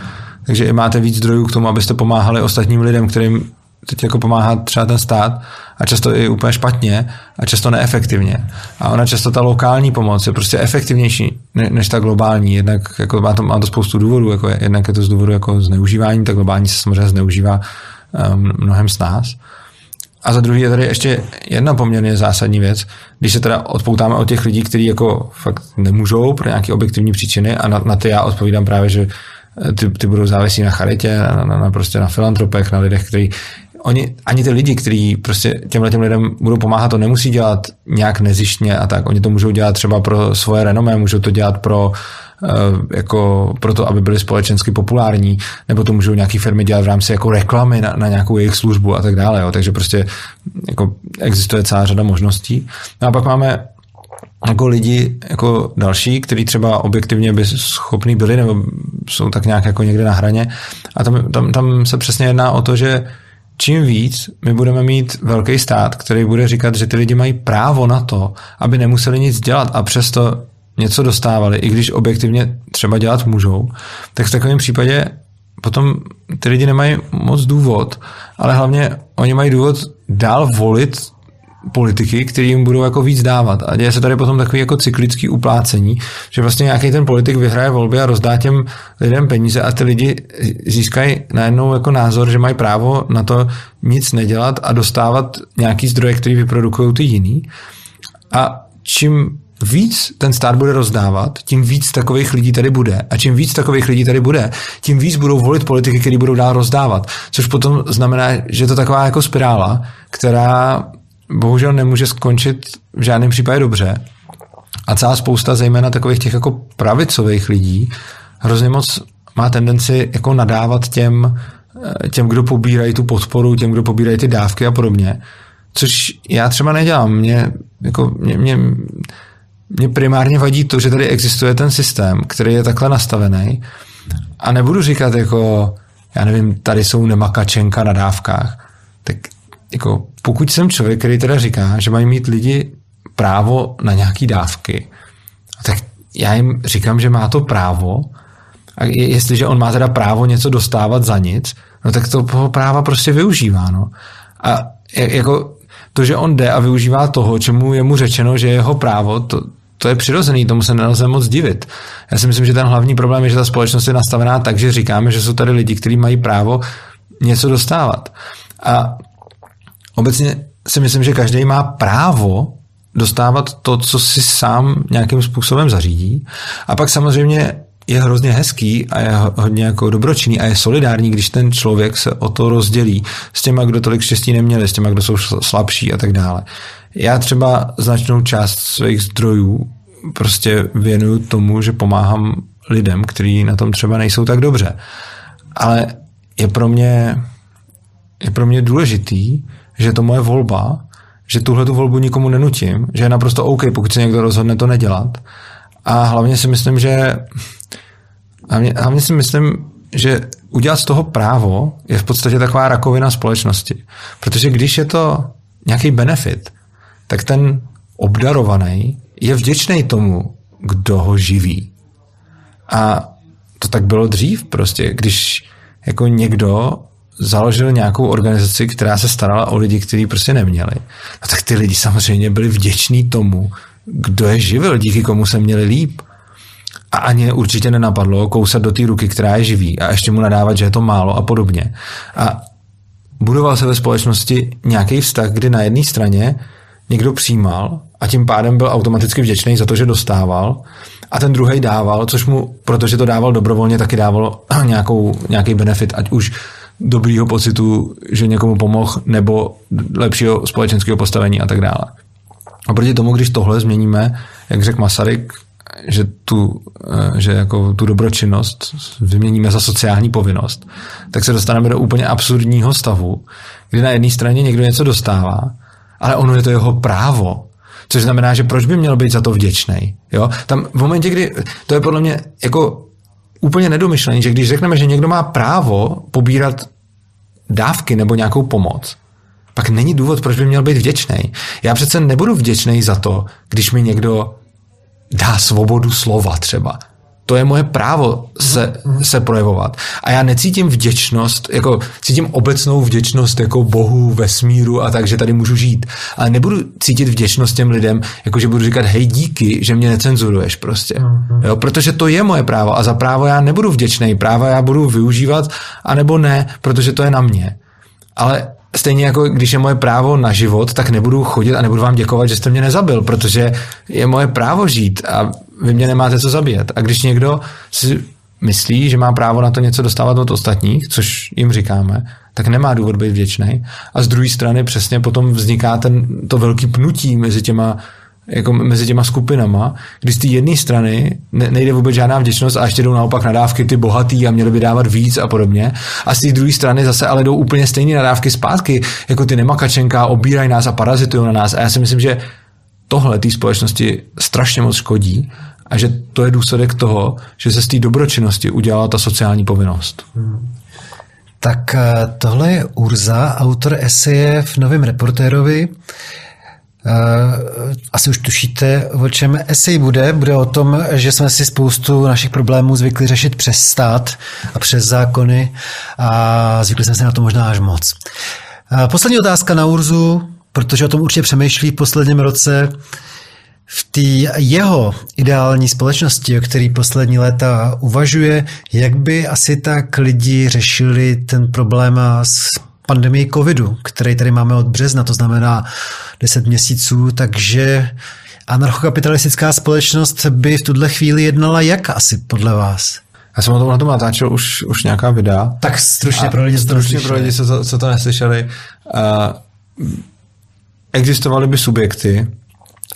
Takže máte víc zdrojů k tomu, abyste pomáhali ostatním lidem, kterým teď jako pomáhá třeba ten stát a často i úplně špatně a často neefektivně. A ona často ta lokální pomoc je prostě efektivnější než ta globální. Jednak jako má, to, má to spoustu důvodů, jako jednak je to z důvodu jako zneužívání, ta globální se samozřejmě zneužívá um, mnohem s nás. A za druhý je tady ještě jedna poměrně zásadní věc, když se teda odpoutáme od těch lidí, kteří jako fakt nemůžou pro nějaké objektivní příčiny a na, na ty já odpovídám právě, že ty, ty budou závisí na charitě, na, na, na, prostě na filantropech, na lidech, kteří oni, ani ty lidi, kteří prostě těmhle těm lidem budou pomáhat, to nemusí dělat nějak nezištně a tak. Oni to můžou dělat třeba pro svoje renomé, můžou to dělat pro eh, jako proto, aby byly společensky populární, nebo to můžou nějaké firmy dělat v rámci jako reklamy na, na nějakou jejich službu a tak dále. Jo. Takže prostě jako existuje celá řada možností. No a pak máme jako lidi jako další, kteří třeba objektivně by schopní byli nebo jsou tak nějak jako někde na hraně. A tam, tam, tam se přesně jedná o to, že čím víc my budeme mít velký stát, který bude říkat, že ty lidi mají právo na to, aby nemuseli nic dělat a přesto něco dostávali, i když objektivně třeba dělat můžou, tak v takovém případě potom ty lidi nemají moc důvod, ale hlavně oni mají důvod dál volit politiky, který jim budou jako víc dávat. A děje se tady potom takový jako cyklický uplácení, že vlastně nějaký ten politik vyhraje volby a rozdá těm lidem peníze a ty lidi získají najednou jako názor, že mají právo na to nic nedělat a dostávat nějaký zdroje, který vyprodukují ty jiný. A čím víc ten stát bude rozdávat, tím víc takových lidí tady bude. A čím víc takových lidí tady bude, tím víc budou volit politiky, které budou dál rozdávat. Což potom znamená, že je to taková jako spirála, která bohužel nemůže skončit v žádném případě dobře. A celá spousta zejména takových těch jako pravicových lidí hrozně moc má tendenci jako nadávat těm, eh, těm, kdo pobírají tu podporu, těm, kdo pobírají ty dávky a podobně. Což já třeba nedělám. Mě, jako, mě, mě, mě primárně vadí to, že tady existuje ten systém, který je takhle nastavený. A nebudu říkat jako, já nevím, tady jsou nemakačenka na dávkách. Tak jako pokud jsem člověk, který teda říká, že mají mít lidi právo na nějaký dávky, tak já jim říkám, že má to právo a jestliže on má teda právo něco dostávat za nic, no tak to práva prostě využívá. No. A jako to, že on jde a využívá toho, čemu je mu řečeno, že je jeho právo, to, to je přirozený, tomu se nelze moc divit. Já si myslím, že ten hlavní problém je, že ta společnost je nastavená tak, že říkáme, že jsou tady lidi, kteří mají právo něco dostávat. A obecně si myslím, že každý má právo dostávat to, co si sám nějakým způsobem zařídí. A pak samozřejmě je hrozně hezký a je hodně jako dobročinný a je solidární, když ten člověk se o to rozdělí s těma, kdo tolik štěstí neměli, s těma, kdo jsou slabší a tak dále. Já třeba značnou část svých zdrojů prostě věnuju tomu, že pomáhám lidem, kteří na tom třeba nejsou tak dobře. Ale je pro mě, je pro mě důležitý, že to moje volba, že tuhle tu volbu nikomu nenutím, že je naprosto OK, pokud se někdo rozhodne to nedělat. A hlavně si myslím, že hlavně, hlavně si myslím, že udělat z toho právo je v podstatě taková rakovina společnosti. Protože když je to nějaký benefit, tak ten obdarovaný je vděčný tomu, kdo ho živí. A to tak bylo dřív prostě, když jako někdo založil nějakou organizaci, která se starala o lidi, kteří prostě neměli. No tak ty lidi samozřejmě byli vděční tomu, kdo je živil, díky komu se měli líp. A ani určitě nenapadlo kousat do té ruky, která je živí a ještě mu nadávat, že je to málo a podobně. A budoval se ve společnosti nějaký vztah, kdy na jedné straně někdo přijímal a tím pádem byl automaticky vděčný za to, že dostával a ten druhý dával, což mu, protože to dával dobrovolně, taky dávalo nějakou, nějaký benefit, ať už dobrýho pocitu, že někomu pomohl, nebo lepšího společenského postavení a tak dále. A proti tomu, když tohle změníme, jak řekl Masaryk, že tu, eh, že jako tu dobročinnost vyměníme za sociální povinnost, tak se dostaneme do úplně absurdního stavu, kdy na jedné straně někdo něco dostává, ale ono je to jeho právo. Což znamená, že proč by měl být za to vděčný? Jo? Tam v momentě, kdy to je podle mě jako úplně nedomyšlený, že když řekneme, že někdo má právo pobírat dávky nebo nějakou pomoc, pak není důvod, proč by měl být vděčný. Já přece nebudu vděčný za to, když mi někdo dá svobodu slova třeba. To je moje právo se, se projevovat. A já necítím vděčnost, jako cítím obecnou vděčnost jako Bohu, vesmíru a tak, že tady můžu žít. Ale nebudu cítit vděčnost těm lidem, jako že budu říkat, hej, díky, že mě necenzuruješ prostě. Jo, protože to je moje právo a za právo já nebudu vděčný. Práva já budu využívat, anebo ne, protože to je na mě. Ale stejně jako když je moje právo na život, tak nebudu chodit a nebudu vám děkovat, že jste mě nezabil, protože je moje právo žít a vy mě nemáte co zabíjet. A když někdo si myslí, že má právo na to něco dostávat od ostatních, což jim říkáme, tak nemá důvod být vděčný. A z druhé strany přesně potom vzniká ten, to velký pnutí mezi těma jako mezi těma skupinama, kdy z té jedné strany ne, nejde vůbec žádná vděčnost a ještě jdou naopak nadávky ty bohatý a měli by dávat víc a podobně. A z té druhé strany zase ale jdou úplně stejné nadávky zpátky, jako ty nemakačenka, obírají nás a parazitují na nás. A já si myslím, že tohle té společnosti strašně moc škodí a že to je důsledek toho, že se z té dobročinnosti udělala ta sociální povinnost. Hmm. Tak eh, tohle je Urza, autor eseje v Novém reportérovi. Eh, asi už tušíte, o čem esej bude. Bude o tom, že jsme si spoustu našich problémů zvykli řešit přes stát a přes zákony a zvykli jsme si na to možná až moc. Eh, poslední otázka na Urzu, protože o tom určitě přemýšlí v posledním roce. V té jeho ideální společnosti, o který poslední léta uvažuje, jak by asi tak lidi řešili ten problém s pandemii covidu, který tady máme od března, to znamená 10 měsíců, takže anarchokapitalistická společnost by v tuhle chvíli jednala jak asi podle vás? Já jsem o tom na tom natáčel už, už nějaká videa. Tak stručně pro lidi, stručně pro lidi, co to, co to neslyšeli. Uh, existovaly by subjekty,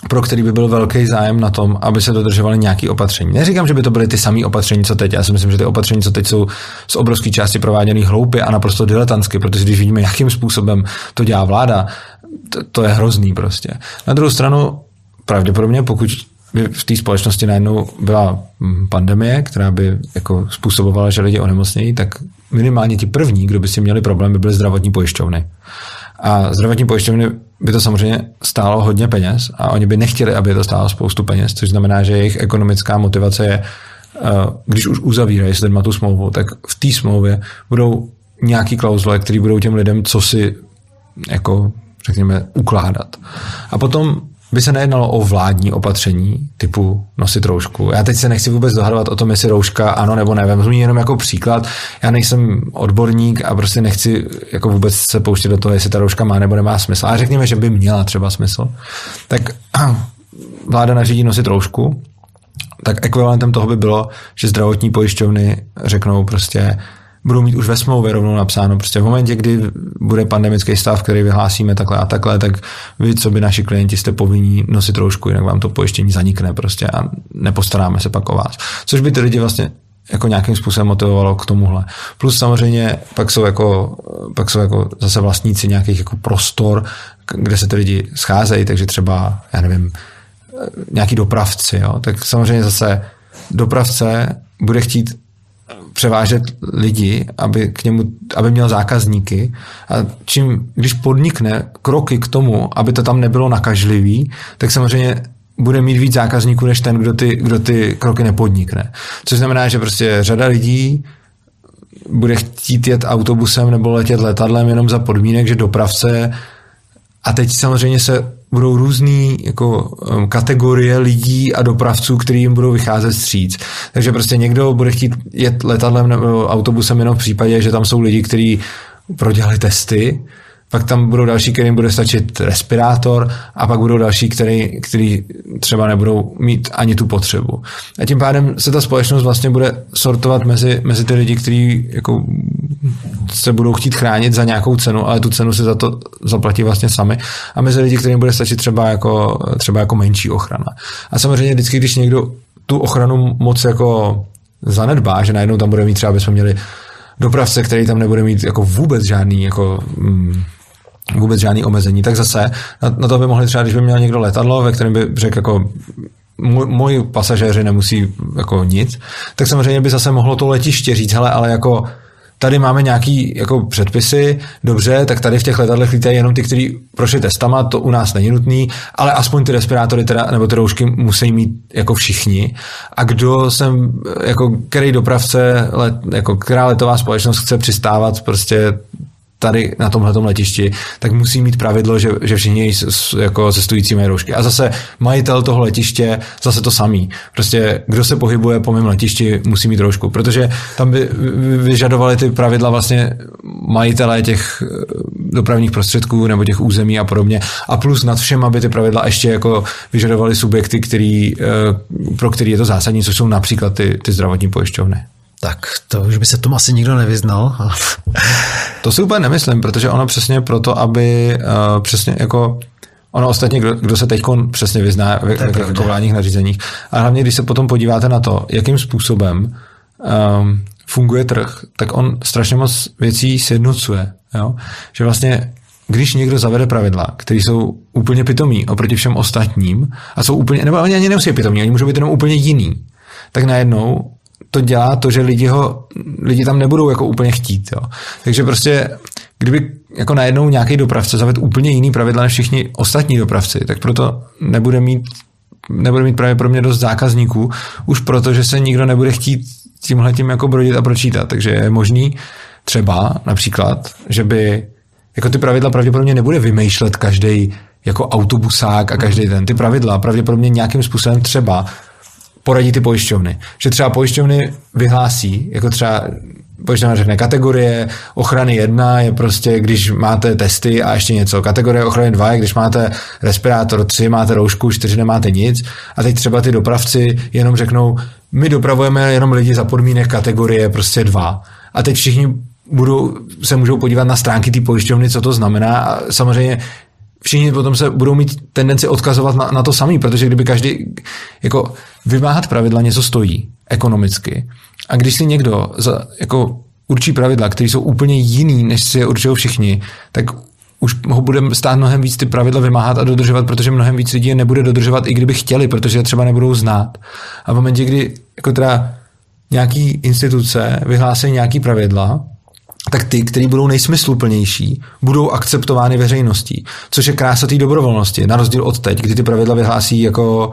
pro který by byl velký zájem na tom, aby se dodržovaly nějaké opatření. Neříkám, že by to byly ty samé opatření, co teď. Já si myslím, že ty opatření, co teď jsou z obrovské části prováděny hloupě a naprosto diletantsky, protože když vidíme, jakým způsobem to dělá vláda, to, to je hrozný prostě. Na druhou stranu, pravděpodobně, pokud by v té společnosti najednou byla pandemie, která by jako způsobovala, že lidi onemocnějí, tak minimálně ti první, kdo by si měli problém, by byly zdravotní pojišťovny. A zdravotní pojišťovny by to samozřejmě stálo hodně peněz a oni by nechtěli, aby to stálo spoustu peněz, což znamená, že jejich ekonomická motivace je, eh, když už uzavírají s lidma tu smlouvu, tak v té smlouvě budou nějaký klauzule, které budou těm lidem co si jako řekněme, ukládat. A potom by se nejednalo o vládní opatření typu nosit roušku. Já teď se nechci vůbec dohadovat o tom, jestli rouška ano nebo ne. Vezmu jenom jako příklad. Já nejsem odborník a prostě nechci jako vůbec se pouštět do toho, jestli ta rouška má nebo nemá smysl. A řekněme, že by měla třeba smysl. Tak vláda nařídí nosit roušku, tak ekvivalentem toho by bylo, že zdravotní pojišťovny řeknou prostě, budou mít už ve smlouvě rovnou napsáno. Prostě v momentě, kdy bude pandemický stav, který vyhlásíme takhle a takhle, tak vy, co by naši klienti, jste povinní nosit roušku, jinak vám to pojištění zanikne prostě a nepostaráme se pak o vás. Což by ty lidi vlastně jako nějakým způsobem motivovalo k tomuhle. Plus samozřejmě pak jsou jako, pak jsou jako zase vlastníci nějakých jako prostor, kde se ty lidi scházejí, takže třeba, já nevím, nějaký dopravci, jo? tak samozřejmě zase dopravce bude chtít převážet lidi, aby, k němu, aby měl zákazníky. A čím, když podnikne kroky k tomu, aby to tam nebylo nakažlivý, tak samozřejmě bude mít víc zákazníků než ten, kdo ty, kdo ty kroky nepodnikne. Což znamená, že prostě řada lidí bude chtít jet autobusem nebo letět letadlem jenom za podmínek, že dopravce a teď samozřejmě se budou různé jako um, kategorie lidí a dopravců, který jim budou vycházet stříc. Takže prostě někdo bude chtít jet letadlem nebo autobusem jenom v případě, že tam jsou lidi, kteří prodělali testy pak tam budou další, kterým bude stačit respirátor a pak budou další, který, který třeba nebudou mít ani tu potřebu. A tím pádem se ta společnost vlastně bude sortovat mezi, mezi ty lidi, kteří jako se budou chtít chránit za nějakou cenu, ale tu cenu si za to zaplatí vlastně sami a mezi lidi, kterým bude stačit třeba jako, třeba jako menší ochrana. A samozřejmě vždycky, když někdo tu ochranu moc jako zanedbá, že najednou tam bude mít třeba, bychom měli dopravce, který tam nebude mít jako vůbec žádný jako, mm, vůbec žádný omezení, tak zase na, na to by mohli třeba, když by měl někdo letadlo, ve kterém by řekl jako můj, moji pasažéři nemusí jako nic, tak samozřejmě by zase mohlo to letiště říct, hele, ale jako tady máme nějaký jako předpisy, dobře, tak tady v těch letadlech lítají jenom ty, kteří prošli testama, to u nás není nutný, ale aspoň ty respirátory teda, nebo ty roušky musí mít jako všichni. A kdo jsem, jako který dopravce, let, jako která letová společnost chce přistávat prostě tady na tomhle letišti, tak musí mít pravidlo, že, že všichni jako cestující mají roušky. A zase majitel toho letiště zase to samý. Prostě kdo se pohybuje po mém letišti, musí mít roušku, protože tam by vyžadovali ty pravidla vlastně majitelé těch eh, dopravních prostředků nebo těch území a podobně. A plus nad všem, aby ty pravidla ještě jako vyžadovali subjekty, který, eh, pro který je to zásadní, což jsou například ty, ty zdravotní pojišťovny. Tak to už by se tomu asi nikdo nevyznal. to si úplně nemyslím, protože ono přesně proto, aby uh, přesně jako Ono ostatně, kdo, kdo se teď přesně vyzná v, v vládních nařízeních. A hlavně, když se potom podíváte na to, jakým způsobem um, funguje trh, tak on strašně moc věcí sjednocuje. Jo? Že vlastně, když někdo zavede pravidla, které jsou úplně pitomí oproti všem ostatním a jsou úplně, nebo oni ani nemusí pitomí, oni můžou být jenom úplně jiný, tak najednou to dělá to, že lidi, ho, lidi tam nebudou jako úplně chtít. Jo. Takže prostě, kdyby jako najednou nějaký dopravce zaved úplně jiný pravidla než všichni ostatní dopravci, tak proto nebude mít nebude mít právě pro mě dost zákazníků, už proto, že se nikdo nebude chtít tímhle tím jako brodit a pročítat. Takže je možný třeba například, že by jako ty pravidla pravděpodobně nebude vymýšlet každý jako autobusák a každý ten. Ty pravidla pravděpodobně nějakým způsobem třeba poradí ty pojišťovny. Že třeba pojišťovny vyhlásí, jako třeba pojišťovna řekne kategorie ochrany 1 je prostě, když máte testy a ještě něco. Kategorie ochrany 2 je, když máte respirátor 3, máte roušku, 4 nemáte nic. A teď třeba ty dopravci jenom řeknou, my dopravujeme jenom lidi za podmínek kategorie prostě 2. A teď všichni budou, se můžou podívat na stránky té pojišťovny, co to znamená. A samozřejmě všichni potom se budou mít tendenci odkazovat na, na to samý, protože kdyby každý, jako vymáhat pravidla něco stojí ekonomicky. A když si někdo za, jako určí pravidla, které jsou úplně jiný, než si je určují všichni, tak už ho bude stát mnohem víc ty pravidla vymáhat a dodržovat, protože mnohem víc lidí je nebude dodržovat, i kdyby chtěli, protože je třeba nebudou znát. A v momentě, kdy jako teda nějaký instituce vyhlásí nějaký pravidla, tak ty, které budou nejsmysluplnější, budou akceptovány veřejností. Což je krása té dobrovolnosti, na rozdíl od teď, kdy ty pravidla vyhlásí jako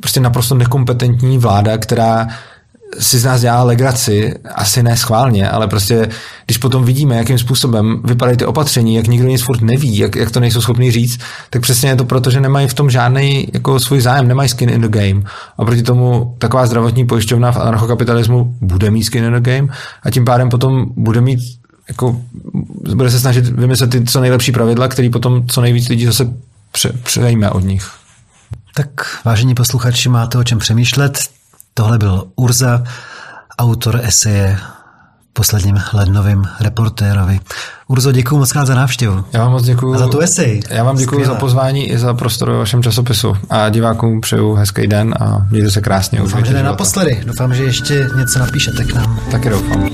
prostě naprosto nekompetentní vláda, která si z nás dělá legraci, asi ne schválně, ale prostě, když potom vidíme, jakým způsobem vypadají ty opatření, jak nikdo nic furt neví, jak, jak to nejsou schopni říct, tak přesně je to proto, že nemají v tom žádný jako svůj zájem, nemají skin in the game. A proti tomu taková zdravotní pojišťovna v anarchokapitalismu bude mít skin in the game a tím pádem potom bude mít jako, bude se snažit vymyslet ty co nejlepší pravidla, který potom co nejvíc lidí zase pře- přejme od nich. Tak vážení posluchači, máte o čem přemýšlet. Tohle byl Urza, autor eseje posledním lednovým reportérovi. Urzo, děkuji moc za návštěvu. Já vám moc děkuji. A za tu esej. Já vám děkuji za pozvání i za prostor ve vašem časopisu. A divákům přeju hezký den a mějte se krásně. Doufám, že ne naposledy. Doufám, že ještě něco napíšete k nám. Taky doufám.